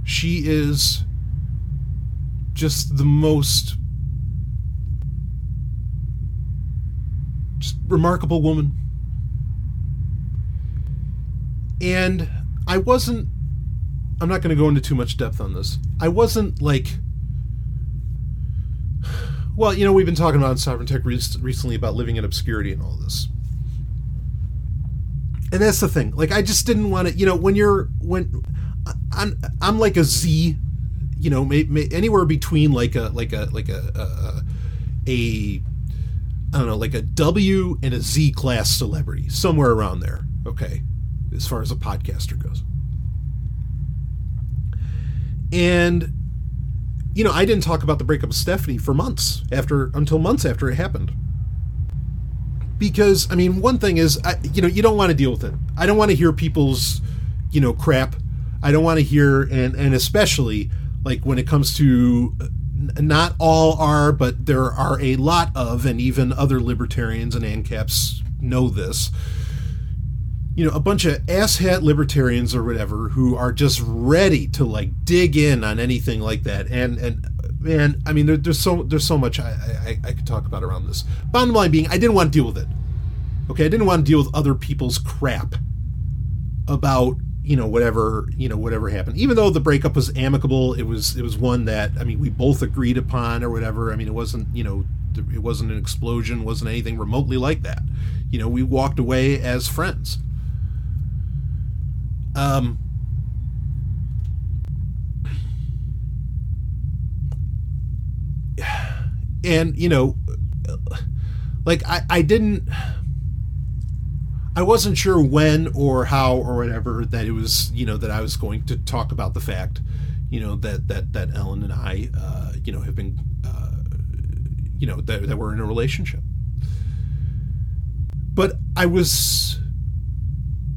She is just the most just remarkable woman. And I wasn't I'm not going to go into too much depth on this. I wasn't like well, you know, we've been talking about Sovereign Tech re- recently about living in obscurity and all this. And that's the thing. Like I just didn't want to, you know, when you're when I'm I'm like a Z, you know, may, may, anywhere between like a like a like a, a a I don't know, like a W and a Z class celebrity, somewhere around there. Okay, as far as a podcaster goes. And you know, I didn't talk about the breakup of Stephanie for months after until months after it happened. Because I mean, one thing is, I, you know, you don't want to deal with it. I don't want to hear people's, you know, crap. I don't want to hear, and and especially like when it comes to not all are, but there are a lot of, and even other libertarians and ANCAPs know this. You know, a bunch of asshat libertarians or whatever who are just ready to like dig in on anything like that. And and man, I mean, there, there's so there's so much I, I I could talk about around this. Bottom line being, I didn't want to deal with it. Okay, I didn't want to deal with other people's crap about you know whatever you know whatever happened. Even though the breakup was amicable it was it was one that i mean we both agreed upon or whatever. I mean it wasn't you know it wasn't an explosion wasn't anything remotely like that. You know we walked away as friends. Um and you know like i i didn't I wasn't sure when or how or whatever that it was, you know, that I was going to talk about the fact, you know, that that that Ellen and I, uh, you know, have been, uh, you know, that, that we're in a relationship. But I was,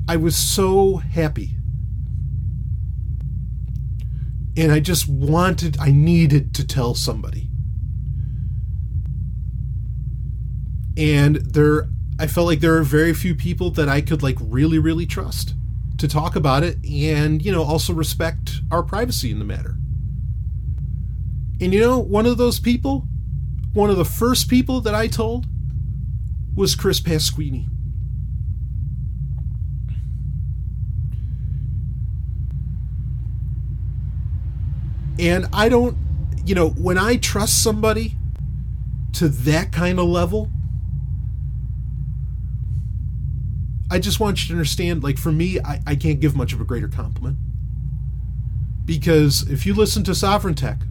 I was so happy, and I just wanted, I needed to tell somebody. And there I felt like there are very few people that I could like really, really trust to talk about it and, you know, also respect our privacy in the matter. And you know, one of those people, one of the first people that I told was Chris Pasquini. And I don't, you know, when I trust somebody to that kind of level, I just want you to understand, like for me, I, I can't give much of a greater compliment. Because if you listen to Sovereign Tech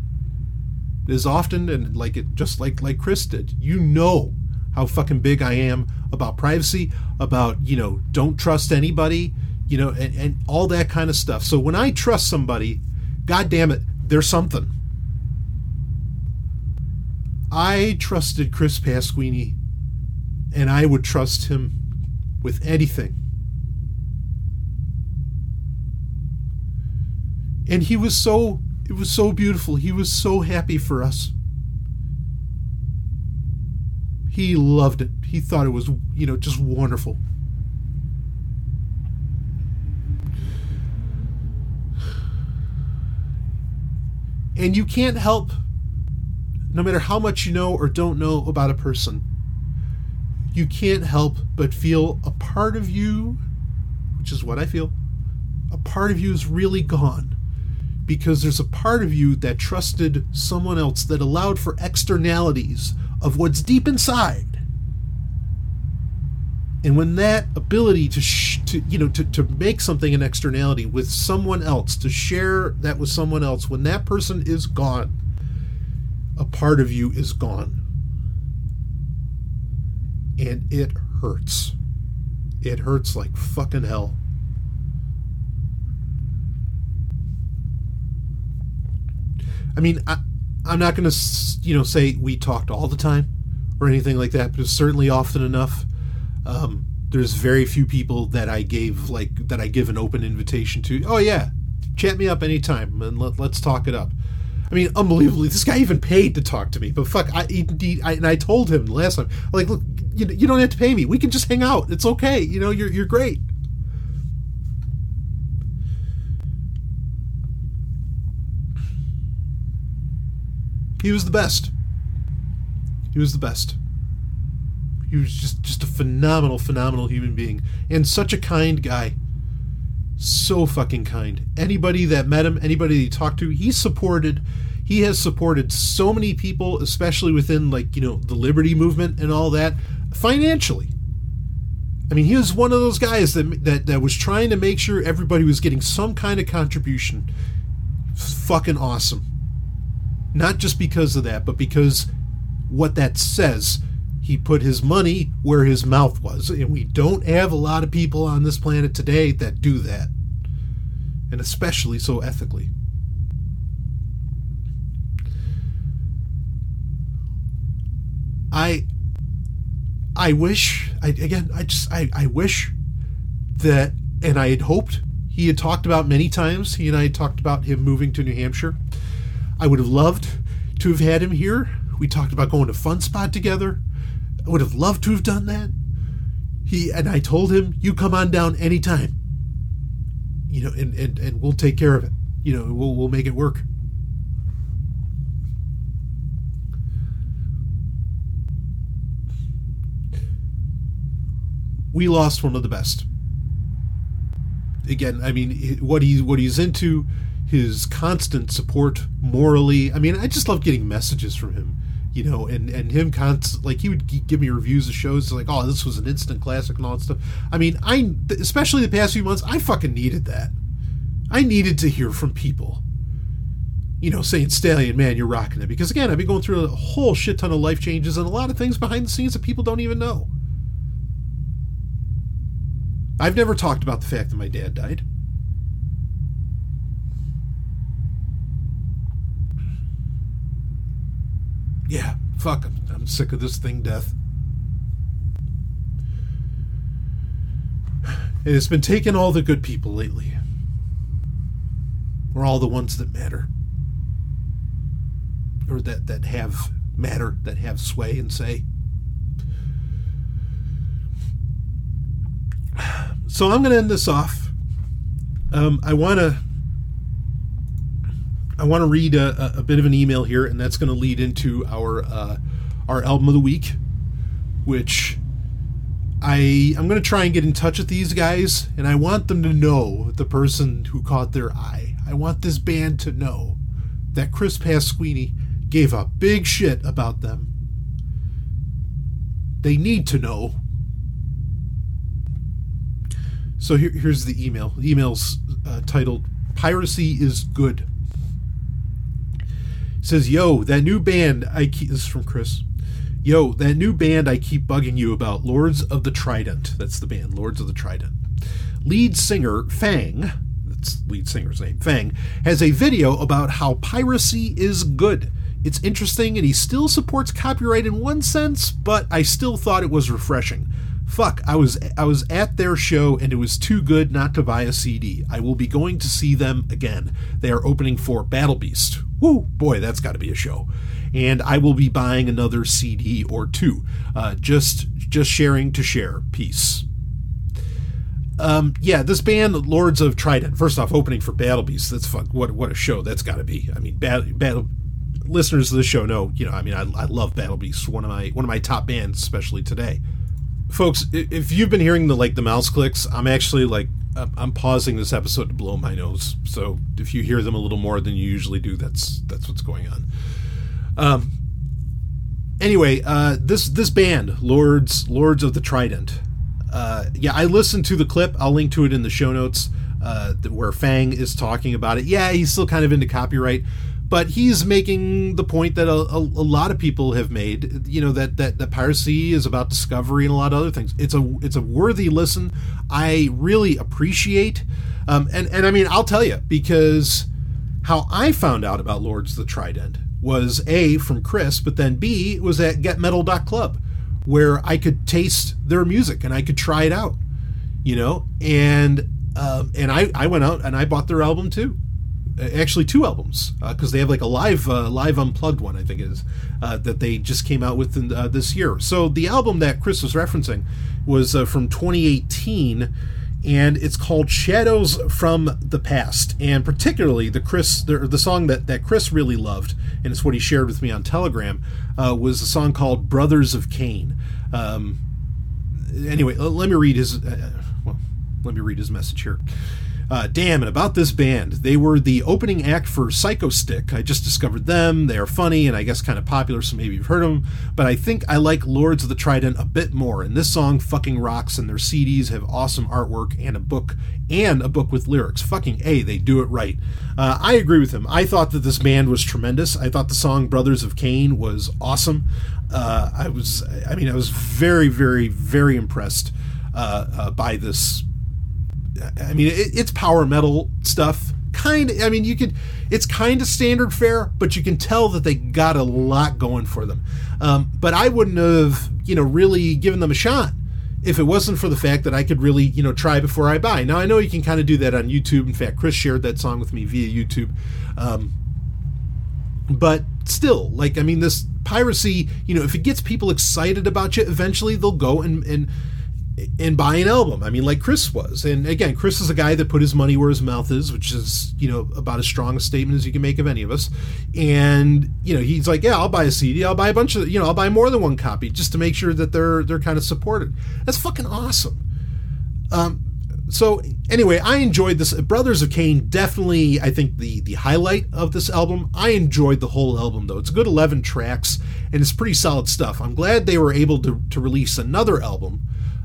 as often and like it just like like Chris did, you know how fucking big I am about privacy, about, you know, don't trust anybody, you know, and, and all that kind of stuff. So when I trust somebody, god damn it, there's something. I trusted Chris Pasquini and I would trust him with anything. And he was so, it was so beautiful. He was so happy for us. He loved it. He thought it was, you know, just wonderful. And you can't help, no matter how much you know or don't know about a person, you can't help but feel a part of you, which is what I feel, a part of you is really gone because there's a part of you that trusted someone else that allowed for externalities of what's deep inside. And when that ability to, sh- to you know, to, to make something an externality with someone else, to share that with someone else, when that person is gone, a part of you is gone and it hurts. It hurts like fucking hell. I mean, I, I'm not going to, you know, say we talked all the time or anything like that, but certainly often enough. Um, there's very few people that I gave like that I give an open invitation to. Oh yeah, chat me up anytime and let, let's talk it up. I mean, unbelievably, this guy even paid to talk to me. But fuck, I, he, I and I told him last time, like, look, you, you don't have to pay me. We can just hang out. It's okay. You know, you're you're great. He was the best. He was the best. He was just just a phenomenal, phenomenal human being and such a kind guy. So fucking kind. Anybody that met him, anybody that he talked to, he supported he has supported so many people especially within like you know the liberty movement and all that financially. I mean, he was one of those guys that that that was trying to make sure everybody was getting some kind of contribution. Fucking awesome. Not just because of that, but because what that says. He put his money where his mouth was, and we don't have a lot of people on this planet today that do that, and especially so ethically. I I wish I again I just I, I wish that and I had hoped he had talked about many times he and I had talked about him moving to New Hampshire. I would have loved to have had him here. We talked about going to Fun Spot together. I would have loved to have done that. He and I told him, "You come on down anytime." You know, and and, and we'll take care of it. You know, we'll we'll make it work. We lost one of the best. Again, I mean, what he what he's into, his constant support morally. I mean, I just love getting messages from him, you know, and and him const like he would give me reviews of shows like, oh, this was an instant classic and all that stuff. I mean, I especially the past few months, I fucking needed that. I needed to hear from people you know, saying Stallion, man, you're rocking it. Because again, I've been going through a whole shit ton of life changes and a lot of things behind the scenes that people don't even know. I've never talked about the fact that my dad died. Yeah, fuck, I'm, I'm sick of this thing, death. And it's been taking all the good people lately. Or all the ones that matter. Or that, that have matter, that have sway and say. So I'm going to end this off. Um, I want to I want to read a, a, bit of an email here, and that's going to lead into our uh, our album of the week, which I I'm going to try and get in touch with these guys, and I want them to know the person who caught their eye. I want this band to know that Chris Pasquini gave a big shit about them. They need to know so here, here's the email. The email's uh, titled "Piracy is Good." It says, "Yo, that new band I keep." This is from Chris. Yo, that new band I keep bugging you about, Lords of the Trident. That's the band, Lords of the Trident. Lead singer Fang, that's lead singer's name, Fang, has a video about how piracy is good. It's interesting and he still supports copyright in one sense, but I still thought it was refreshing. Fuck, I was I was at their show and it was too good not to buy a CD. I will be going to see them again. They are opening for Battle Beast. Woo, boy, that's got to be a show. And I will be buying another CD or two. Uh, just just sharing to share. Peace. Um, yeah, this band, Lords of Trident. First off, opening for Battle Beast. That's fuck. What what a show that's got to be. I mean, battle battle listeners of the show know. You know, I mean, I, I love Battle Beast. One of my one of my top bands, especially today folks, if you've been hearing the like the mouse clicks, I'm actually like I'm pausing this episode to blow my nose. So if you hear them a little more than you usually do, that's that's what's going on. Um. Anyway, uh, this this band, Lords Lords of the Trident. Uh, yeah, I listened to the clip. I'll link to it in the show notes. Uh, where Fang is talking about it. Yeah, he's still kind of into copyright, but he's making the point that a, a, a, lot of people have made you know that, that piracy is about discovery and a lot of other things. It's a it's a worthy listen. I really appreciate um, and and i mean i'll tell you because how i found out about lords the trident was a from chris but then b was at getmetal.club where i could taste their music and i could try it out you know? And um, and I, I went out and I bought their album too actually two albums because uh, they have like a live uh, live unplugged one I think it is uh, that they just came out with in, uh, this year. So the album that Chris was referencing was uh, from 2018 and it's called Shadows from the Past and particularly the Chris the, the song that that Chris really loved and it's what he shared with me on Telegram, uh, was a song called "Brothers of Cain." Um, anyway, let me read his. Uh, well, let me read his message here. Uh, damn, and about this band, they were the opening act for Psychostick. I just discovered them. They are funny and I guess kind of popular, so maybe you've heard them. But I think I like Lords of the Trident a bit more. And this song fucking rocks, and their CDs have awesome artwork and a book and a book with lyrics. Fucking a, they do it right. Uh, I agree with him. I thought that this band was tremendous. I thought the song Brothers of Cain was awesome. Uh, I was, I mean, I was very, very, very impressed uh, uh by this I mean, it, it's power metal stuff. Kind of, I mean, you could, it's kind of standard fare, but you can tell that they got a lot going for them. Um, but I wouldn't have, you know, really given them a shot if it wasn't for the fact that I could really, you know, try before I buy. Now I know you can kind of do that on YouTube. In fact, Chris shared that song with me via YouTube. Um, but still, like, I mean, this piracy, you know, if it gets people excited about you, eventually they'll go and and and buy an album. I mean, like Chris was. And again, Chris is a guy that put his money where his mouth is, which is, you know, about as strong a statement as you can make of any of us. And, you know, he's like, yeah, I'll buy a CD. I'll buy a bunch of, you know, I'll buy more than one copy just to make sure that they're, they're kind of supported. That's fucking awesome. Um, so anyway, I enjoyed this. Brothers of Cain definitely, I think the the highlight of this album. I enjoyed the whole album though. It's a good eleven tracks and it's pretty solid stuff. I'm glad they were able to to release another album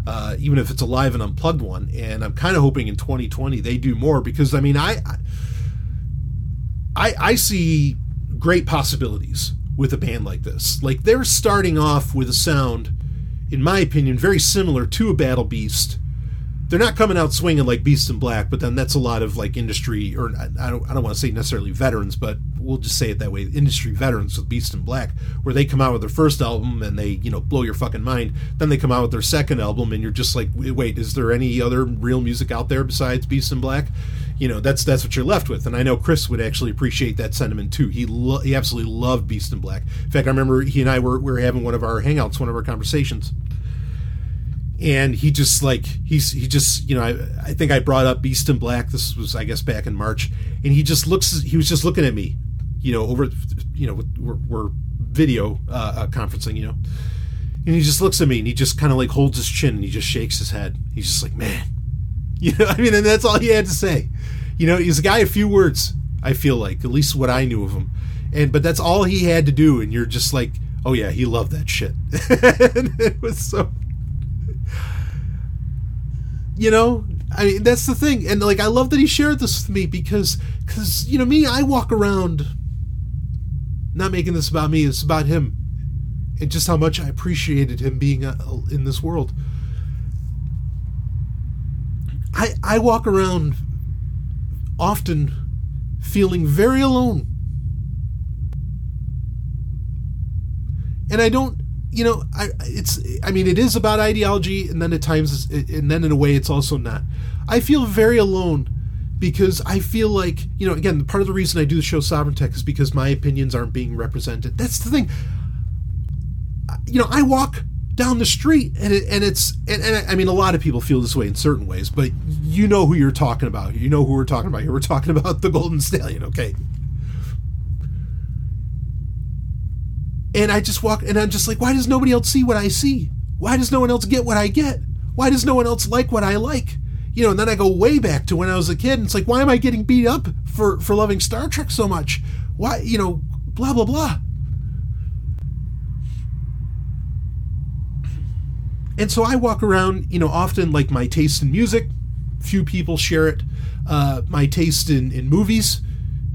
uh, even if it's a live and unplugged one. And I'm kind of hoping in 2020 they do more because I mean I I I see great possibilities with a band like this. Like they're starting off with a sound, in my opinion, very similar to a Battle Beast they're not coming out swinging like Beast in Black, but then that's a lot of like industry, or I don't, I don't want to say necessarily veterans, but we'll just say it that way, industry veterans with Beast in Black, where they come out with their first album and they, you know, blow your fucking mind. Then they come out with their second album and you're just like, wait, is there any other real music out there besides Beast in Black? You know, that's that's what you're left with. And I know Chris would actually appreciate that sentiment too. He lo- he absolutely loved Beast in Black. In fact, I remember he and I were, we were having one of our hangouts, one of our conversations and he just like he's he just you know I, I think I brought up Beast in Black. This was I guess back in March, and he just looks he was just looking at me, you know, over you know we're, we're video uh, uh, conferencing, you know, and he just looks at me and he just kind of like holds his chin and he just shakes his head. He's just like man, you know, I mean, and that's all he had to say. You know, he's a guy a few words. I feel like at least what I knew of him, and but that's all he had to do, and you're just like, oh yeah, he loved that shit. it was so you know? I mean that's the thing. And like i love that he shared this with me because because you know me i walk around not making this about me it's about him and just how much i appreciated him being uh, in this world. I i walk around often feeling very alone. And i don't you know, I it's I mean it is about ideology, and then at times, and then in a way, it's also not. I feel very alone because I feel like you know, again, part of the reason I do the show Sovereign Tech is because my opinions aren't being represented. That's the thing. You know, I walk down the street and it, and it's and, and I mean a lot of people feel this way in certain ways, but you know who you're talking about. You know who we're talking about here. We're talking about the Golden Stallion, okay? And I just walk, and I'm just like, why does nobody else see what I see? Why does no one else get what I get? Why does no one else like what I like? You know, and then I go way back to when I was a kid, and it's like, why am I getting beat up for for loving Star Trek so much? Why, you know, blah blah blah. And so I walk around, you know, often like my taste in music, few people share it. Uh, my taste in in movies,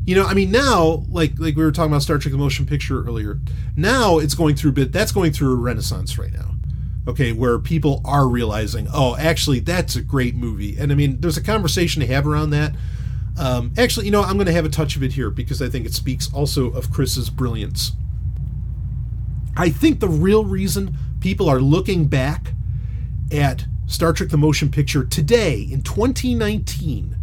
you know, I mean, now, like like we were talking about Star Trek: The Motion Picture earlier. Now it's going through a bit. That's going through a renaissance right now. Okay, where people are realizing, oh, actually, that's a great movie. And I mean, there's a conversation to have around that. Um, actually, you know, I'm going to have a touch of it here because I think it speaks also of Chris's brilliance. I think the real reason people are looking back at Star Trek: The Motion Picture today in 2019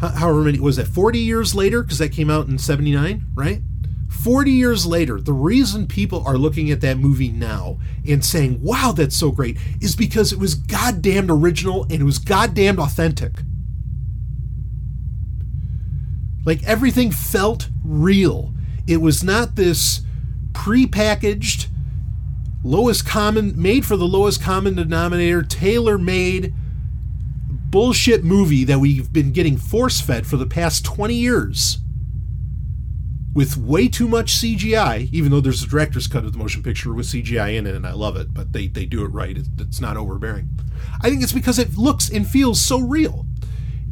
however many was that 40 years later? Because that came out in 79 right? 40 years later the reason people are looking at that movie now and saying wow that's so great is because it was goddamned original and it was goddamned authentic. Like everything felt real. It was not this pre-packaged lowest common made for the lowest common denominator tailor-made bullshit movie that we've been getting force-fed for the past 20 years with way too much CGI, even though there's a director's cut of the motion picture with CGI in it, and I love it, but they, they do it right. It's, it's not overbearing. I think it's because it looks and feels so real.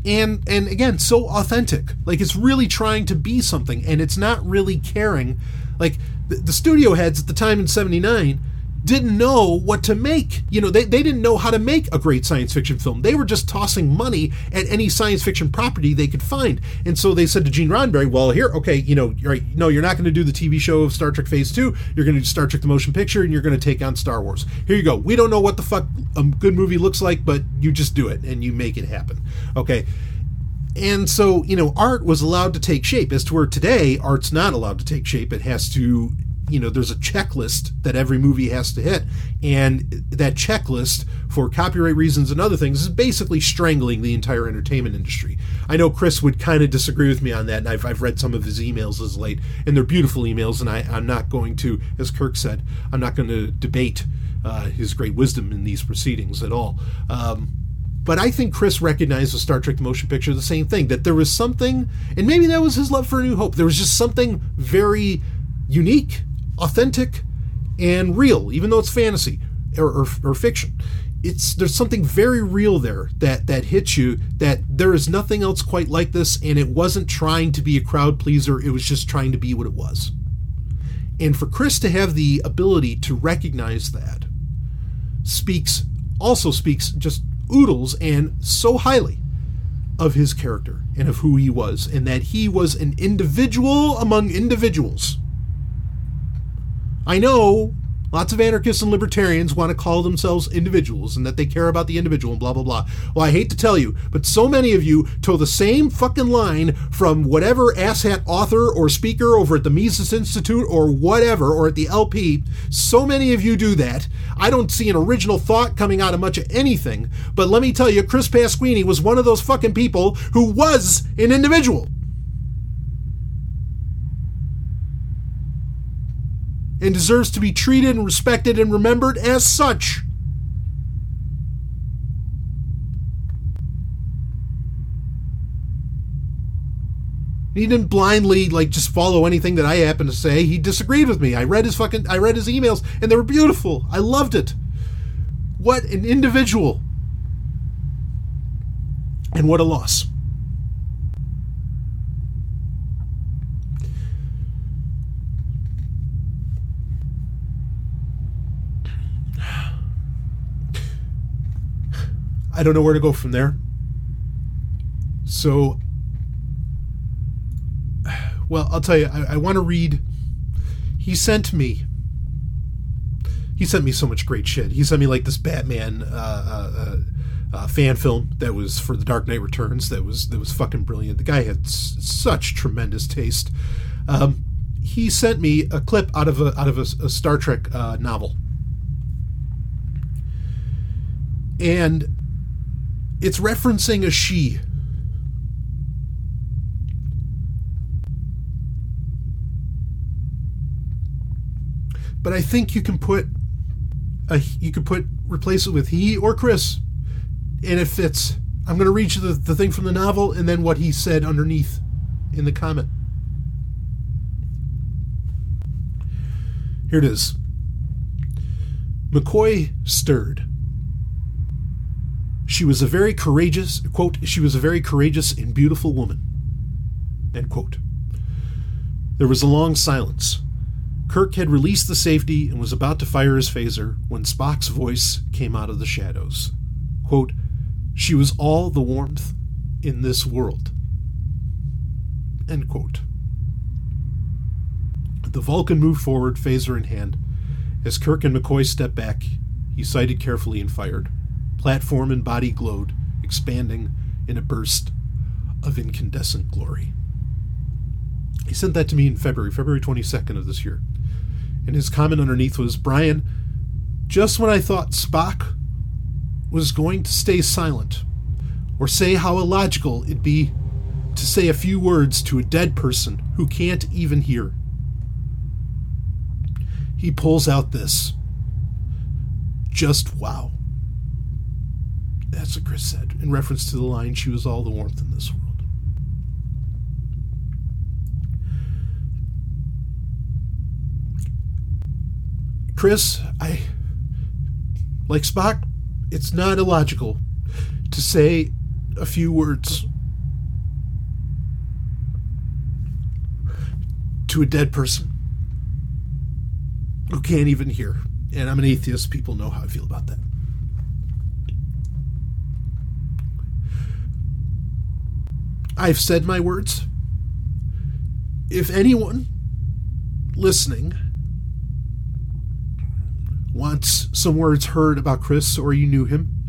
And and again, so authentic. Like it's really trying to be something, and it's not really caring. Like the, the studio heads at the time in '79 didn't know what to make. You know, they, they didn't know how to make a great science fiction film. They were just tossing money at any science fiction property they could find. And so they said to Gene Roddenberry, well, here, okay, you know, no, you're not going to do the TV show of Star Trek Phase 2. You're going to do Star Trek the Motion Picture, and you're going to take on Star Wars. Here you go. We don't know what the fuck a good movie looks like, but you just do it, and you make it happen. Okay? And so, you know, art was allowed to take shape. As to where today, art's not allowed to take shape. It has to you know there's a checklist that every movie has to hit. And that checklist for copyright reasons and other things is basically strangling the entire entertainment industry. I know chris would kind of disagree with me on that and I've, I've read some of his emails as late and they're beautiful emails and I, i'm not going to as kirk said i'm not going to debate uh, his great wisdom in these proceedings at all. Um, but I think Chris recognized with Star Trek the Motion Picture the same thing that there was something, and maybe that was his love for A New Hope. There was just something very unique authentic and real, even though it's fantasy or, or, or fiction. It's there's something very real there that that hits you that there is nothing else quite like this, and it wasn't trying to be a crowd pleaser. It was just trying to be what it was. And for Chris to have the ability to recognize that speaks also speaks just oodles and so highly of his character and of who he was, and that he was an individual among individuals I know lots of anarchists and libertarians want to call themselves individuals and that they care about the individual and blah blah blah. Well, I hate to tell you, but so many of you toe the same fucking line from whatever asshat author or speaker over at the Mises Institute or whatever or at the LP. So many of you do that. I don't see an original thought coming out of much of anything. But let me tell you, Chris Pasquini was one of those fucking people who was an individual. And deserves to be treated and respected and remembered as such. He didn't blindly like just follow anything that I happen to say. He disagreed with me. I read his fucking I read his emails and they were beautiful. I loved it. What an individual. And what a loss. I don't know where to go from there. So, well, I'll tell you, I, I want to read. He sent me. He sent me so much great shit. He sent me like this Batman uh, uh, uh, uh fan film that was for The Dark Knight Returns. That was that was fucking brilliant. The guy had s- such tremendous taste. Um, he sent me a clip out of a out of a, a Star Trek uh, novel, and it's referencing a she. But I think you can put a, you could put replace it with he or Chris, and it fits. I'm going to read you the, the thing from the novel and then what he said underneath in the comment. Here it is. McCoy stirred. She was a very courageous, quote, she was a very courageous and beautiful woman, end quote. There was a long silence. Kirk had released the safety and was about to fire his phaser when Spock's voice came out of the shadows. Quote, she was all the warmth in this world. End quote. The Vulcan moved forward, phaser in hand. As Kirk and McCoy stepped back, he sighted carefully and fired. Platform and body glowed, expanding in a burst of incandescent glory. He sent that to me in February, February 22nd of this year. And his comment underneath was Brian, just when I thought Spock was going to stay silent, or say how illogical it'd be to say a few words to a dead person who can't even hear, he pulls out this. Just wow. That's what Chris said in reference to the line, She was all the warmth in this world. Chris, I. Like Spock, it's not illogical to say a few words to a dead person who can't even hear. And I'm an atheist. People know how I feel about that. I've said my words. If anyone listening wants some words heard about Chris or you knew him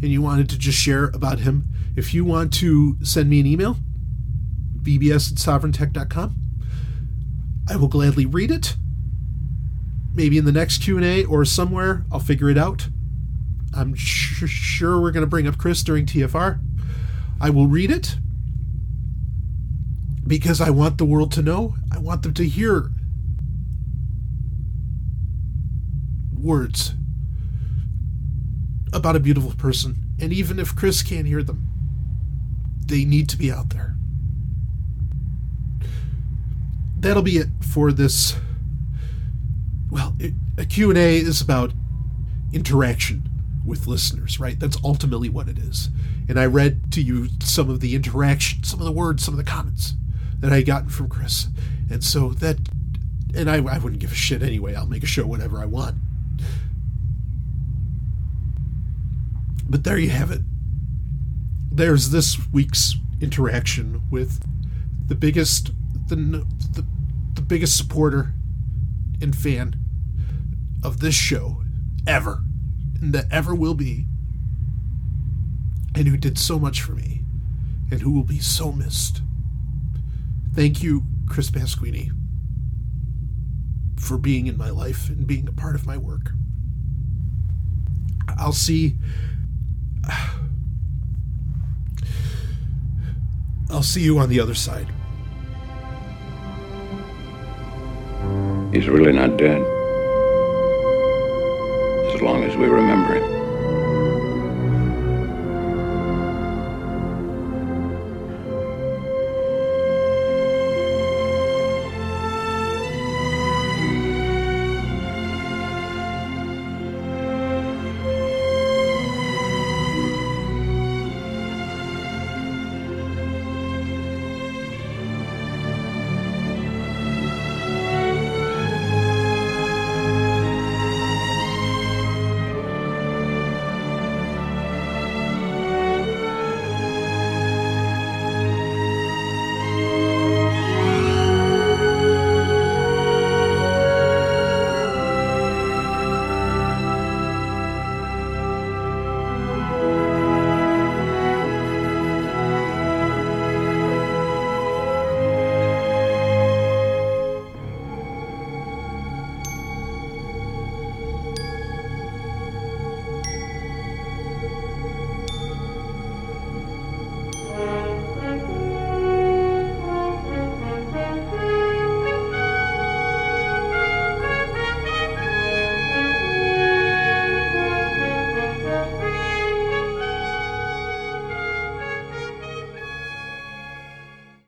and you wanted to just share about him, if you want to send me an email, bbs at sovereigntech.com, I will gladly read it. Maybe in the next Q&A or somewhere, I'll figure it out. I'm sh- sure we're going to bring up Chris during TFR. I will read it because I want the world to know. I want them to hear words about a beautiful person. And even if Chris can't hear them, they need to be out there. That'll be it for this. Well, it, a Q&A is about interaction with listeners, right? That's ultimately what it is. And I read to you some of the interaction, some of the words, some of the comments that I gotten from Chris. And so that, and I, I wouldn't give a shit anyway. I'll make a show whatever I want. But there you have it. There's this week's interaction with the biggest, the, the, the biggest supporter and fan of this show ever, and that ever will be, and who did so much for me, and who will be so missed. Thank you, Chris Pasquini, for being in my life and being a part of my work. I'll see I'll see you on the other side. He's really not dead. As long as we remember him.